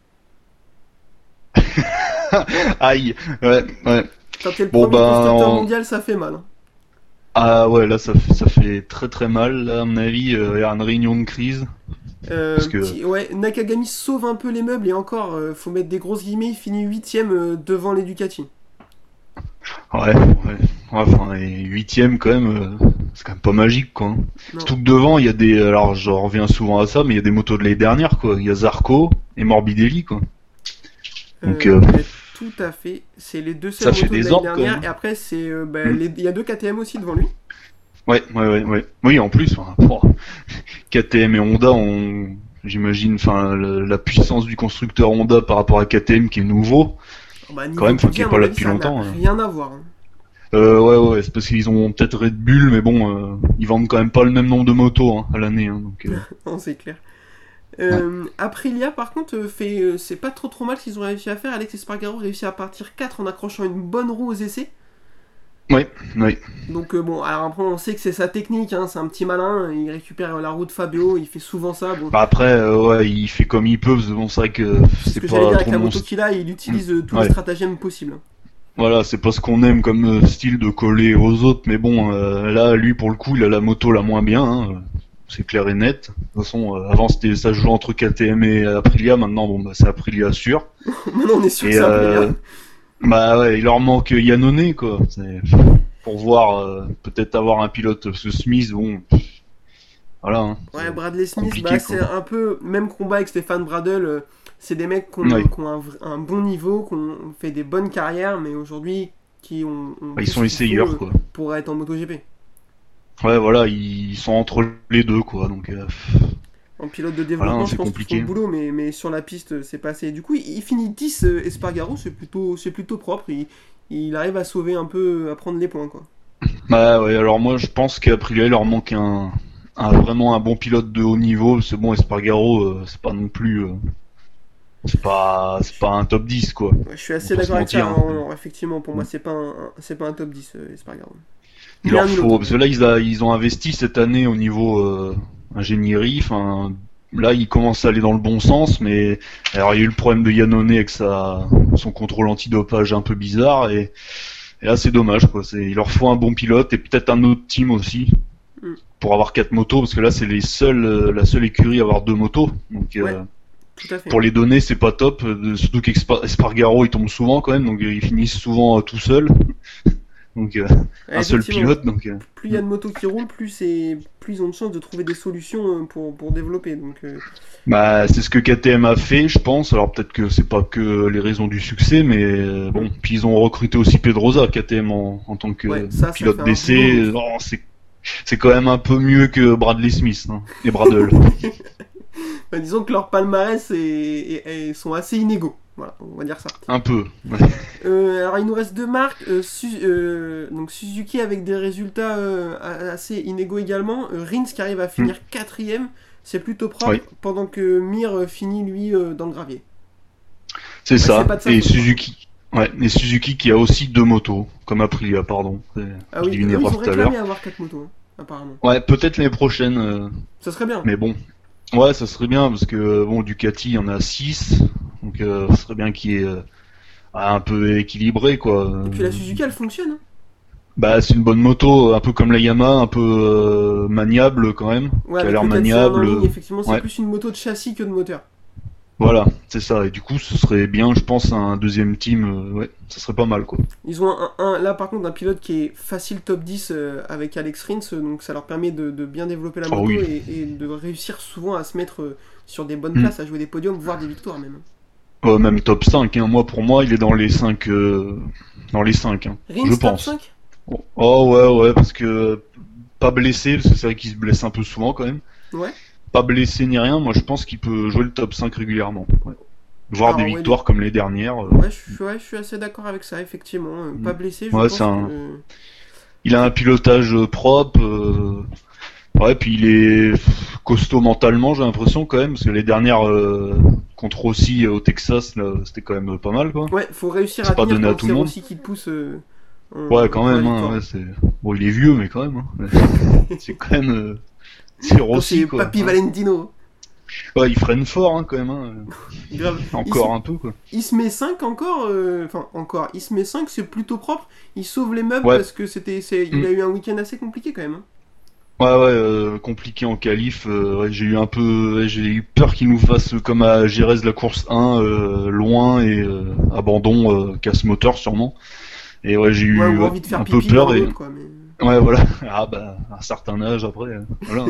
Aïe. Ouais, ouais. Quand t'es le Bon, premier on- mondial, ça fait mal. hein. Ah ouais, là, ça fait, ça fait très très mal. Là, à mon avis, euh, il y a une réunion de crise. Euh, que- ouais, Nakagami sauve un peu les meubles et encore, euh, faut mettre des grosses guillemets, il finit 8ème euh, devant les Ducati. Ouais, ouais. enfin, et huitième quand même, c'est quand même pas magique quoi. Surtout que devant, il y a des. Alors, je reviens souvent à ça, mais il y a des motos de l'année dernière quoi. Il y a Zarco et Morbidelli quoi. Donc, euh, ouais, tout à fait. C'est les deux fait motos de des l'année dernière. Et après, c'est euh, bah, Mm. les- il y a deux KTM aussi devant lui. Ouais, ouais, ouais, ouais. Oui, en plus, KTM et Honda ont. J'imagine, enfin, la puissance du constructeur Honda par rapport à KTM qui est nouveau. Bah, niveau Quand même, enfin, qui pas là depuis ça n'a longtemps, hein. Rien à voir. hein. Euh, ouais, ouais, c'est parce qu'ils ont peut-être Red Bull, mais bon, euh, ils vendent quand même pas le même nombre de motos hein, à l'année. Hein, donc, euh, Non, c'est clair. Euh, Aprilia, par contre, euh, fait, euh, c'est pas trop trop mal ce qu'ils ont réussi à faire. Alex Espargaro réussit à partir 4 en accrochant une bonne roue aux essais. ouais. Donc euh, bon, alors après on sait que c'est sa technique, hein, c'est un petit malin, il récupère la roue de Fabio, il fait souvent ça. Bon, Bah, après, euh, ouais, il fait comme il peut, que bon, c'est vrai que ce c'est que j'allais dire pas avec la moto qu'il a, il utilise euh, tous les stratagèmes possibles. Voilà, c'est pas ce qu'on aime comme style de coller aux autres, mais bon, là, lui, pour le coup, il a la moto la moins bien, hein, c'est clair et net. De toute façon, euh, avant, c'était ça jouait entre KTM et Aprilia, maintenant, bon, bah, c'est Aprilia sûr. Maintenant on est sûr que Et, c'est euh, Aprilia. Bah ouais, il leur manque Yannone, quoi. C'est- Pour voir, euh, peut-être avoir un pilote, ce Smith, bon, voilà. Hein, Ouais, C'est- Bradley Smith, bah, c'est un peu même combat avec Stéphane Bradel. euh, c'est des mecs qui ont, Ouais. qui ont un, bon niveau, qui ont fait des bonnes carrières, mais aujourd'hui qui ont. ont bah, ils sont essayeurs, euh, quoi. Pour être en MotoGP. Ouais, voilà, ils sont entre les deux, quoi. Donc, euh, En pilote de développement, c'est je pense compliqué. le boulot, mais, mais sur la piste, c'est pas assez. Du coup, il, il finit 10 euh, Espargaro, c'est plutôt, c'est plutôt propre. Il, il arrive à sauver un peu, à prendre les points, quoi. Bah ouais, alors moi je pense qu'Aprilia il leur manque un, un vraiment un bon pilote de haut niveau. C'est bon, Espargaro, euh, c'est pas non plus, c'est pas, c'est pas un top 10 quoi. Ouais, je suis assez d'accord avec ça. hein. hein. Effectivement, pour moi, c'est pas un, c'est pas un top 10, euh, Espargaro. Il leur faut, parce que là ils, a- ils ont investi cette année au niveau euh, ingénierie, enfin là, il commence à aller dans le bon sens, mais alors il y a eu le problème de Yannone avec sa, son contrôle antidopage un peu bizarre, et, et là c'est dommage, quoi. Il leur faut un bon pilote et peut-être un autre team aussi Mm. pour avoir quatre motos, parce que là c'est les seuls, euh, la seule écurie à avoir deux motos. Donc euh, Ouais. Pour les données, c'est pas top, surtout qu'Espargaro il tombe souvent quand même, donc ils finissent souvent tout seuls. Donc euh, un seul pilote, donc. euh, Plus il y a de motos qui roulent, plus, c'est... plus ils ont de chances de trouver des solutions euh, pour, pour développer. Donc, Bah, c'est ce que KTM a fait, je pense. Alors peut-être que c'est pas que les raisons du succès, mais bon. Puis ils ont recruté aussi Pedrosa, KTM en, en tant que Ouais, ça, ça pilote d'essai. c'est c'est quand même un peu mieux que Bradley Smith hein, et Bradle. bah, disons que leurs palmarès est- sont assez inégaux. Voilà, on va dire ça. un peu. ouais. Euh, alors il nous reste deux marques. euh, Su- euh, donc Suzuki avec des résultats assez inégaux également. Rins qui arrive à finir quatrième, c'est plutôt propre. Oui. Pendant que Mir finit lui dans le gravier. C'est ça. pas de sa Et Suzuki. Ouais, et Suzuki qui a aussi deux motos, comme Aprilia, pardon. Ah oui, ils ont réclamé avoir quatre motos, hein, apparemment. Ouais, peut-être l'année prochaine. Ça serait bien. Mais bon, ouais, ça serait bien parce que bon, Ducati, il y en a 6, donc euh, ça serait bien qu'il y ait euh, un peu équilibré quoi. Et puis la Suzuki elle fonctionne. hein. Bah, c'est une bonne moto, un peu comme la Yamaha, un peu euh, maniable quand même, Ouais, qui a l'air le 4 cylindres en maniable. ligne, effectivement, c'est Ouais. plus une moto de châssis que de moteur. Voilà, c'est ça. Et du coup, ce serait bien, je pense, un deuxième team, ouais, ça serait pas mal quoi. Ils ont un, un- là par contre un pilote qui est facile top 10 euh, avec Alex Rins, donc ça leur permet de, de bien développer la Ah moto oui. et, et de réussir souvent à se mettre sur des bonnes Mm. places, à jouer des podiums, voire des victoires même. Euh, même top 5, hein. moi pour moi, il est dans les 5 dans les 5 hein. Rins Je top pense. 5 Oh ouais, ouais, parce que pas blessé, parce que c'est vrai qu'il se blesse un peu souvent quand même. Ouais. Pas blessé ni rien, moi je pense qu'il peut jouer le top 5 régulièrement. Ouais. Voir Alors, des ouais, victoires comme les dernières. euh. ouais je, suis- ouais, je suis assez d'accord avec ça, effectivement. euh, Pas Mm. blessé, je pense un- que- Il a un pilotage euh, propre. Ouais, puis il est costaud mentalement, j'ai l'impression quand même, parce que les dernières euh, contre Rossi euh, au Texas, c'était quand même pas mal quoi. Ouais, faut réussir à pas donné à tout le monde. Rossi qui te pousse. euh, en- Ouais, quand même, hein, victoire. ouais, c'est... Bon, il est vieux, mais quand même. hein. c'est quand même... C'est Rossi, quoi. Papi Valentino. Ouais, il freine fort, hein, quand même. hein. Encore un peu, quoi. Il se met 5 encore, enfin encore, il se met 5, c'est plutôt propre. Il sauve les meubles Ouais. parce que c'était, c'est, il Mm. a eu un week-end assez compliqué quand même. hein. Ouais, ouais, euh, compliqué en qualif. euh, ouais, j'ai eu un peu... ouais, j'ai eu peur qu'il nous fasse comme à Gérès la course 1, euh, loin et euh, abandon, euh, casse moteur sûrement. Et ouais, j'ai eu Ouais, ou ouais, envie de faire un peu peur et... l'autre, quoi. Mais... Ouais, voilà. Ah bah, à un certain âge après, euh, voilà.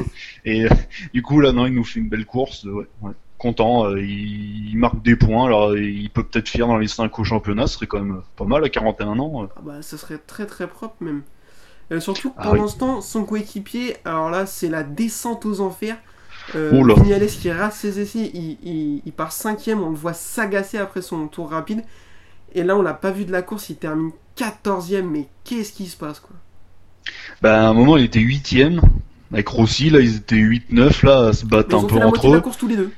Et du coup, là, non, il nous fait une belle course. Ouais, ouais. Content, euh, il, il marque des points. Alors, il peut peut-être finir dans les 5 au championnat, ce serait quand même pas mal à 41 ans. Ah bah, ça serait très très propre même. Euh, surtout que Ah oui. ce temps, son coéquipier, alors là, c'est la descente aux enfers. Euh. Vignales qui rate ses essais, il, il, il part cinquième, on le voit s'agacer après son tour rapide. Et là, on l'a pas vu de la course, il termine 14ème, mais qu'est-ce qui se passe quoi? Bah, à un moment, il était 8ème. Avec Rossi, là, ils étaient 8-9, là, à se battre un ont peu fait la de la course tous les deux.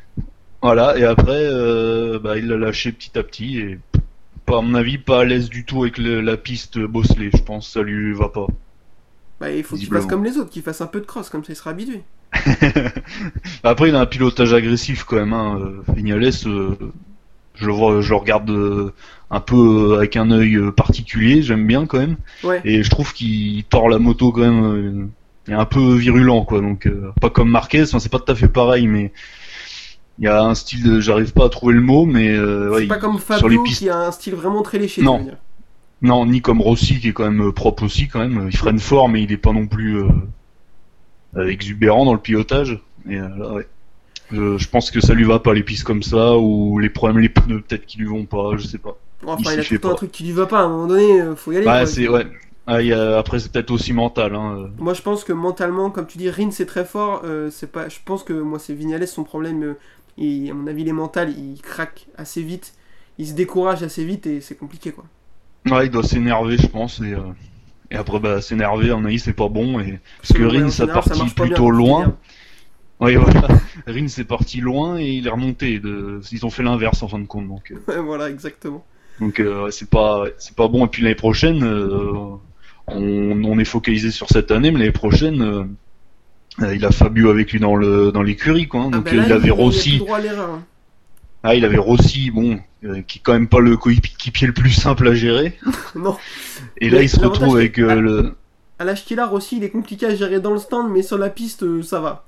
Voilà, et après, euh, bah, il l'a lâché petit à petit. Et, à mon avis, pas à l'aise du tout avec le- la piste bosselée. Je pense ça lui va pas. Bah, il faut qu'il fasse comme les autres, qu'il fasse un peu de cross, comme ça il sera habitué. Après, il a un pilotage agressif quand même. Hein. euh, Vignales, euh, je le vois, je le regarde euh, un peu euh, avec un œil particulier. J'aime bien quand même. Ouais. Et je trouve qu'il tord la moto quand même. euh, il est un peu virulent, quoi. Donc, pas comme Marquez. Enfin, c'est pas tout à fait pareil, mais il y a un style. de- J'arrive pas à trouver le mot, mais ouais, c'est pas il- comme sur les Fabio pistes. qui a un style vraiment très léché. Non. Non, ni comme Rossi qui est quand même euh, propre aussi quand même. Il freine fort, mais il est pas non plus euh, euh, exubérant dans le pilotage. Et là, ouais. Je pense que ça lui va pas les pistes comme ça ou les problèmes les pneus peut-être qui lui vont pas, je sais pas. Bon, Il enfin, il, a tout le temps un truc qui lui va pas, à un moment donné, faut y aller. C'est ouais. Ah, il y a- après c'est peut-être aussi mental. Hein. Moi, je pense que mentalement, comme tu dis, Rin c'est très fort. euh, c'est pas. Je pense que moi, c'est Vignales son problème. euh, il- à mon avis, il est mental. Il craque assez vite. Il se décourage assez vite et c'est compliqué, quoi. Ouais, il doit s'énerver, je pense. Et, euh, et après, bah, s'énerver, en avis, c'est pas bon. Et... Parce que Rin, ça général, ça parti marche pas bien plutôt loin. Oui, voilà. Rin, c'est parti loin et il est remonté. De... Ils ont fait l'inverse en fin de compte. Donc, euh, Ouais, voilà, exactement. donc euh, c'est pas, c'est pas bon. Et puis l'année prochaine, euh, on, on est focalisé sur cette année, mais l'année prochaine, il a Fabio avec lui dans le dans l'écurie quoi. hein. Ah, Donc là, il avait a plus Rossi. droit à l'erreur. hein. Ah, il avait Rossi, bon, euh, qui est quand même pas le coéquipier le plus simple à gérer. Non. Et là, Mais il se retrouve avec euh, ah. le. À l'âge qu'il a, aussi, il est compliqué à gérer dans le stand, mais sur la piste, euh, ça va.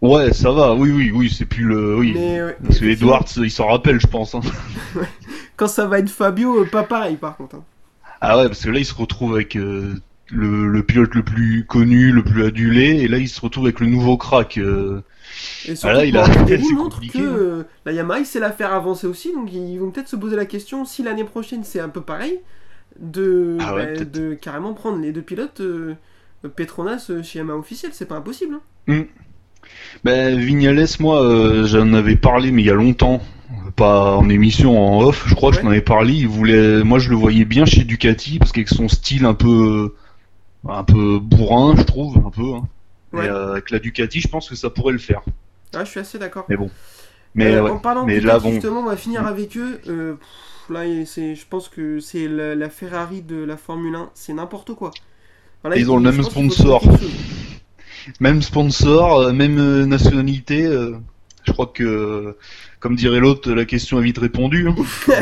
Ouais, ça va. Oui, oui, oui, c'est plus le. Oui. Mais, Parce que Edwards, il s'en rappelle, je pense. hein. Quand ça va être Fabio, pas pareil par contre. hein. Ah ouais, parce que là, il se retrouve avec euh, le, le pilote le plus connu, le plus adulé, et là, il se retrouve avec le nouveau crack. euh. Et surtout, Ah là, il a- montre que euh, la Yamaha, il sait la faire avancer aussi, donc ils vont peut-être se poser la question si l'année prochaine c'est un peu pareil, de, Ah ouais, bah, de carrément prendre les deux pilotes euh, Petronas chez Yamaha officiel, c'est pas impossible. hein. Ben, Vignales, moi, j'en avais parlé, mais il y a longtemps. Pas en émission, en off, je crois que je m'en avais parlé. Il voulait, moi, je le voyais bien chez Ducati, parce qu'avec son style un peu, un peu bourrin, je trouve, un peu. Hein. Ouais. Et euh, avec la Ducati, je pense que ça pourrait le faire. Ah, je suis assez d'accord. Mais bon. Mais Euh, ouais. En parlant Mais de là, Ducati, bon. justement, on va finir avec eux. euh, pff, là, je pense que c'est la, la Ferrari de la Formule 1, c'est n'importe quoi. Voilà, Ils ont le même sponsor. Même sponsor, même nationalité. je crois que, comme dirait l'autre, la question est vite répondue. hein.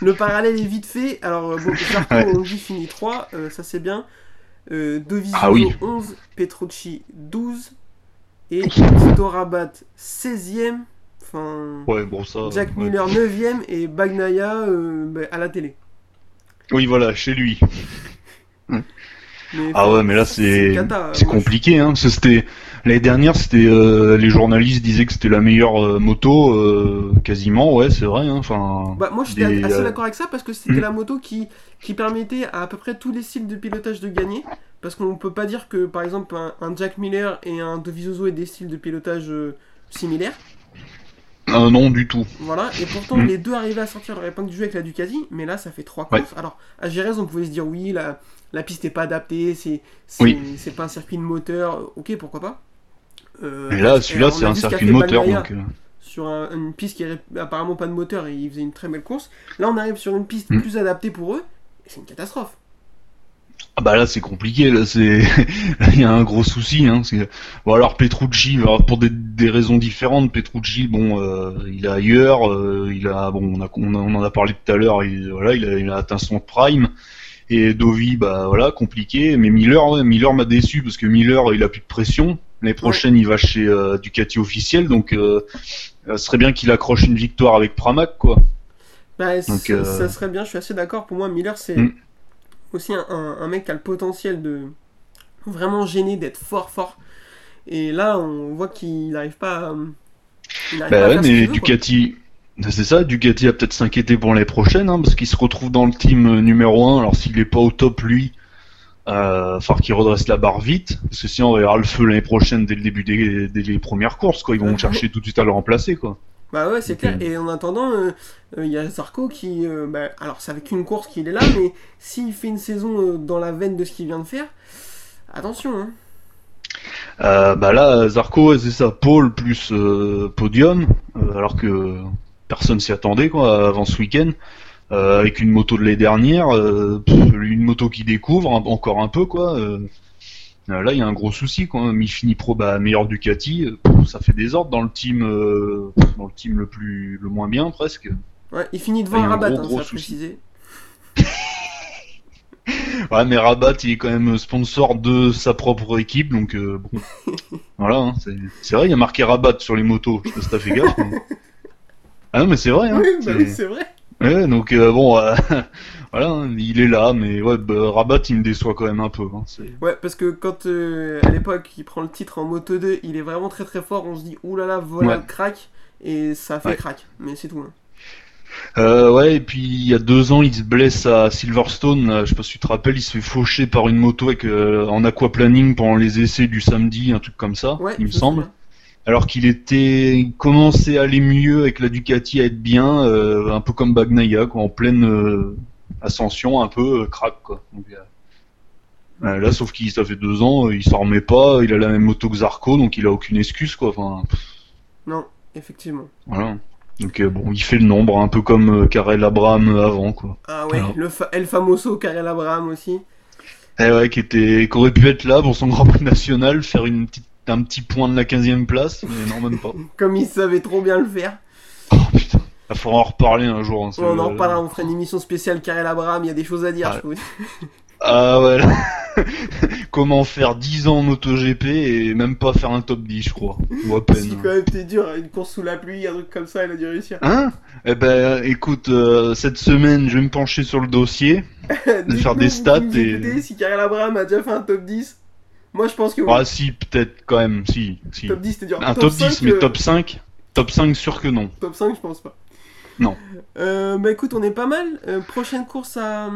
Le parallèle est vite fait. Alors, bon, Zarco, Ouais. on dit finit 3, euh, ça c'est bien. Euh, Dovizioso Ah oui. 11, Petrucci 12 et Tito Rabat 16ème. Enfin, Ouais, bon, ça. Jack ouais. Miller 9ème et Bagnaia euh, bah, à la télé. Oui, voilà, chez lui. Mais, Ah ouais, mais là c'est compliqué, hein. c'était l'année dernière, c'était euh, les journalistes disaient que c'était la meilleure euh, moto, euh, quasiment, ouais, c'est vrai. Hein. Enfin, Bah, moi j'étais des, assez euh, d'accord avec ça parce que c'était hmm. la moto qui, qui permettait à à peu près tous les styles de pilotage de gagner. Parce qu'on peut pas dire que par exemple un, un Jack Miller et un Dovizioso aient des styles de pilotage euh, similaires. un non du tout. Voilà, et pourtant Hmm. les deux arrivaient à sortir leur épingle du jeu avec la Ducati, mais là ça fait trois Ouais. courses. Alors à Jerez on pouvait se dire oui, la, la piste n'est pas adaptée, c'est c'est Oui. c'est pas un circuit de moteur, ok pourquoi pas. Euh, Et là, celui-là, c'est un circuit de moteur, donc. euh, sur un- une piste qui avait apparemment pas de moteur et il faisait une très belle course. Là, on arrive sur une piste Mm. plus adaptée pour eux et c'est une catastrophe. Ah bah là c'est compliqué, là c'est il y a un gros souci hein. Bon alors Petrucci, alors, pour des, des raisons différentes, Petrucci bon euh, il est ailleurs, euh, il a bon on, a, on, a- on en a parlé tout à l'heure, il, voilà il a, il a atteint son prime et Dovi bah voilà compliqué, mais Miller ouais, Miller m'a déçu parce que Miller il a plus de pression. L'année prochaine il va chez euh, Ducati officiel donc euh, ce serait bien qu'il accroche une victoire avec Pramac quoi. Bah, Donc, ça, euh, ça serait bien, je suis assez d'accord. Pour moi, Miller, c'est Mm. aussi un, un- un mec qui a le potentiel de vraiment gêner, d'être fort, fort. Et là, on voit qu'il n'arrive pas à. pas Bah à ouais, ce mais. Ducati, c'est ça, Ducati va peut-être s'inquiéter pour l'année prochaine, hein, parce qu'il se retrouve dans le team euh, numéro 1, alors s'il est pas au top lui, euh, falloir qu'il redresse la barre vite, parce que sinon on verra le feu l'année prochaine dès le début des, premières courses, quoi. Ils vont chercher tout de suite à le remplacer, quoi. Bah ouais, c'est clair. Et en attendant, euh, euh, il y a Zarco qui. euh, bah, alors, c'est avec une course qu'il est là, mais s'il fait une saison euh, dans la veine de ce qu'il vient de faire, attention, hein. Euh, bah là, Zarco, c'est ça, pole plus euh, podium, euh, alors que personne s'y attendait, quoi, avant ce week-end. Euh, avec une moto de l'année dernière, euh, pff, une moto qui découvre un- encore un peu, quoi. euh, là, il y a un gros souci, quoi. Il finit pro, bah, meilleur Ducati, pff, ça fait des ordres dans le team, dans le team le plus, le moins bien presque. Ouais, il finit devant Rabat, gros, hein, gros ça précisé. Ouais, mais Rabat, il est quand même sponsor de sa propre équipe, donc euh, bon. voilà, hein, c'est vrai, il y a marqué Rabat sur les motos. Je sais pas si t'as fait gaffe. mais- Ah non, mais c'est vrai. Hein, oui, bah oui, c'est vrai. Ouais, donc euh, bon, euh, voilà, hein, il est là, mais ouais, bah, Rabat, il me déçoit quand même un peu. Hein, Ouais, parce que quand euh, à l'époque il prend le titre en Moto 2, il est vraiment très très fort. On se dit oulala, voilà Ouais. le crack, et ça fait Ouais. crack. Mais c'est tout. hein. Euh, ouais, et puis il y a deux ans, il se blesse à Silverstone. là, je sais pas si tu te rappelles, il se fait faucher par une moto avec, euh, en aquaplaning pendant les essais du samedi, un truc comme ça, Ouais, il me semble. Alors qu'il était il commençait à aller mieux avec la Ducati, à être bien, euh, un peu comme Bagnaia, quoi, en pleine euh, ascension, un peu euh, crack, quoi. Donc, euh, là, sauf qu'il ça fait deux ans, il s'en remet pas, il a la même moto que Zarco, donc il a aucune excuse, quoi. Enfin, Non, effectivement. voilà. Donc bon, il fait le nombre, un peu comme Karel Abraham avant, quoi. Ah ouais, le fa- El Famoso Karel Abraham aussi. Eh ouais, qui, était, qui aurait pu être là pour son Grand Prix national, faire une petite, un petit point de la 15ème place, mais non, même pas. Comme il savait trop bien le faire. Oh putain, il faudra en reparler un jour. hein, Ouais, on en reparlera, on fera une émission spéciale Karel Abraham, il y a des choses à dire, Ouais. je trouve. Ah ouais. Comment faire 10 ans en MotoGP et même pas faire un top 10, je crois. Ou à peine. Si quand même t'es dur, une course sous la pluie, un truc comme ça, il a dû réussir. Hein? Eh ben, écoute, euh, cette semaine, je vais me pencher sur le dossier. Faire des stats et- si Karel Abraham a déjà fait un top 10, moi je pense que oui. Ah si, peut-être quand même, si, si. top 10 c'était dur. Un top, 10, 5, mais euh, top 5 Top 5, sûr que non. top 5, je pense pas. Non. Euh, bah écoute, on est pas mal. Euh, prochaine course à,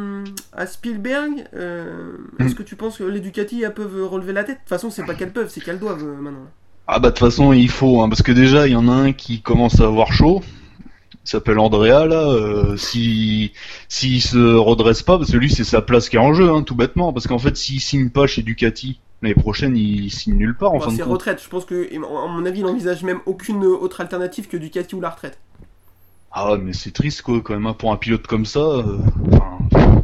à Spielberg. Euh. Est-ce que tu penses que les Ducati elles peuvent relever la tête? De toute façon, c'est pas qu'elles peuvent, c'est qu'elles doivent maintenant. Ah bah de toute façon, il faut, hein, parce que déjà, il y en a un qui commence à avoir chaud. Il s'appelle Andrea, là. Euh, si s'il se redresse pas, parce que lui, c'est sa place qui est en jeu, hein, tout bêtement. Parce qu'en fait, s'il signe pas chez Ducati, l'année prochaine, il signe nulle part, en Bon, fin de compte. retraite. Je pense que, à mon avis, il envisage même aucune autre alternative que Ducati ou la retraite. Ah mais c'est triste quoi quand même hein, pour un pilote comme ça. euh, enfin,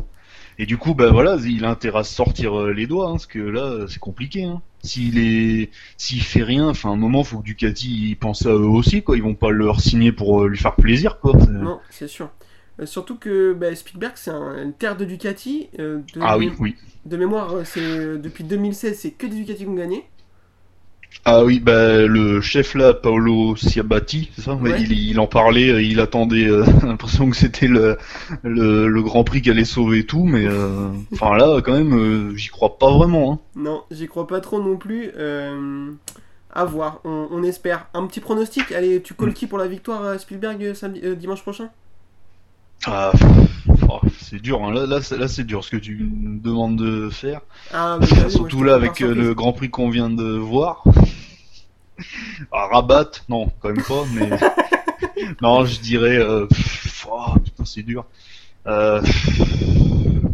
Et du coup, bah voilà, il a intérêt à sortir euh, les doigts, hein, parce que là, c'est compliqué. Hein. S'il est, s'il fait rien, enfin, un moment, faut que Ducati pense à eux aussi, quoi. Ils vont pas leur signer pour euh, lui faire plaisir, quoi. Non, c'est sûr. Euh, surtout que bah, Spielberg, c'est un- une terre de Ducati. euh, de, Ah oui, oui. De mémoire, euh, c'est euh, depuis 2016, c'est que des Ducati qui ont gagné. Ah oui, bah le chef là, Paolo Ciabatti, c'est ça? Ouais, il, il en parlait, il attendait, euh, l'impression que c'était le, le, le Grand Prix qui allait sauver tout, mais euh, enfin là, quand même, euh, j'y crois pas vraiment. Hein. Non, j'y crois pas trop non plus. À voir, on, on espère. Un petit pronostic Allez, tu Mm. colles qui pour la victoire à Spielberg samedi- dimanche prochain? Ah, oh, c'est dur, hein. là, là, c'est- là c'est dur ce que tu me demandes de faire. Ah, mais moi, je Surtout là avec euh, le Grand Prix qu'on vient de voir. Ah, Rabat, non, quand même pas, mais non, je dirais, euh, oh, putain, c'est dur. Euh,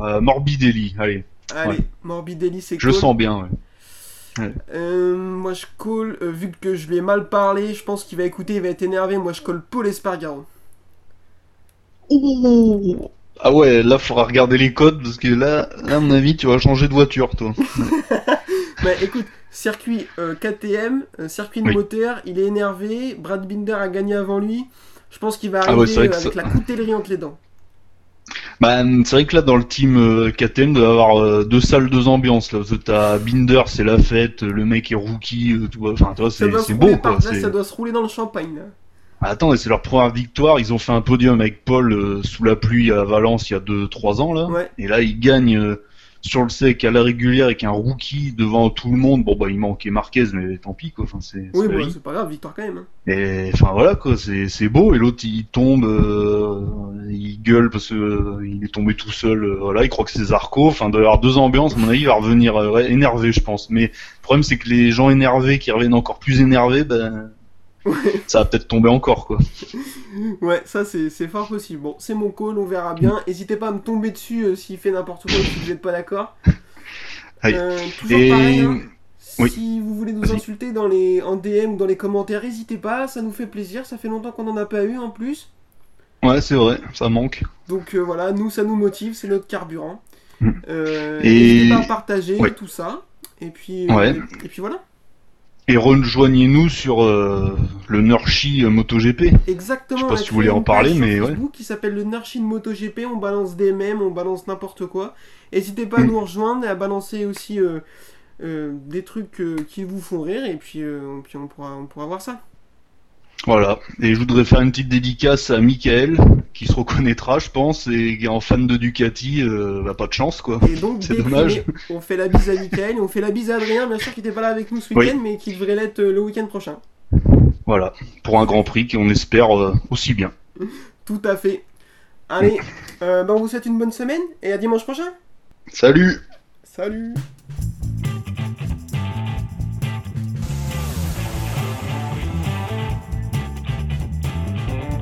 euh, Morbidelli, allez, Allez, ouais. Morbidelli, c'est je cool. le sens bien. Ouais. Euh, moi, je colle, euh, vu que je lui ai mal parlé, je pense qu'il va écouter, il va être énervé. Moi, je colle Paul Espargaro. Ah ouais, là faudra regarder les codes parce que là, là à mon avis, tu vas changer de voiture, toi. Mais écoute, circuit euh, KTM, euh, circuit de Oui. moteur, il est énervé. Brad Binder a gagné avant lui. Je pense qu'il va Ah arriver ouais, avec ça- la coutellerie entre les dents. Bah, c'est vrai que là, dans le team euh, KTM, doit y avoir euh, deux salles, deux ambiances. Là, parce que t'as Binder, c'est la fête, le mec est rookie, euh, tout, enfin, tu vois, Ça c'est beau, par- quoi. là, ça doit se rouler dans le champagne. Là. Ah, Attends, c'est leur première victoire. Ils ont fait un podium avec Paul euh, sous la pluie à Valence il y a 2-3 ans là. Ouais. Et là, ils gagnent euh, sur le sec à la régulière avec un rookie devant tout le monde. Bon bah il manquait Marquez, mais tant pis quoi. Enfin c'est. Oui, c'est bah, c'est pas grave, victoire quand même. hein. Et enfin voilà quoi, c'est c'est beau. Et l'autre il tombe, euh, il gueule parce que euh, il est tombé tout seul. euh, voilà, il croit que c'est Zarco. Enfin, il doit y avoir deux ambiances. À mon avis, il va revenir euh, énervé, je pense. Mais le problème c'est que les gens énervés qui reviennent encore plus énervés, ben ça va peut-être tomber encore quoi. Ouais, ça c'est fort possible. Bon, c'est mon call, on verra bien. N'hésitez pas à me tomber dessus euh, s'il fait n'importe quoi ou si vous n'êtes pas d'accord. Euh, toujours Et pareil, hein. Oui. Si vous voulez nous insulter dans les, en DM ou dans les commentaires, n'hésitez pas, ça nous fait plaisir. Ça fait longtemps qu'on n'en a pas eu en plus. ouais, c'est vrai, ça manque. Donc euh, voilà, nous ça nous motive, c'est notre carburant. Mm. Euh, Et- N'hésitez pas à partager Ouais. tout ça. Et puis, Ouais. et puis voilà. Et rejoignez-nous sur euh, le Nurshi euh, MotoGP. Exactement. Je sais pas si vous voulez en parler, mais ouais. Facebook qui s'appelle le Nurshin MotoGP. On balance des mèmes, on balance n'importe quoi. N'hésitez pas à Mm. nous rejoindre et à balancer aussi euh, euh, des trucs qui vous font rire. Et puis, euh, puis on, pourra, on pourra voir ça. Voilà. Et je voudrais faire une petite dédicace à Michael, qui se reconnaîtra, je pense, et qui est en fan de Ducati, euh, bah, pas de chance, quoi. Et donc, C'est dommage. on fait la bise à Michael, on fait la bise à Adrien, bien sûr, qui n'était pas là avec nous ce Oui. week-end, mais qui devrait l'être euh, le week-end prochain. Voilà. Pour un Grand Prix qu'on espère euh, aussi bien. Tout à fait. Allez, euh, ben, on vous souhaite une bonne semaine et à dimanche prochain. Salut Salut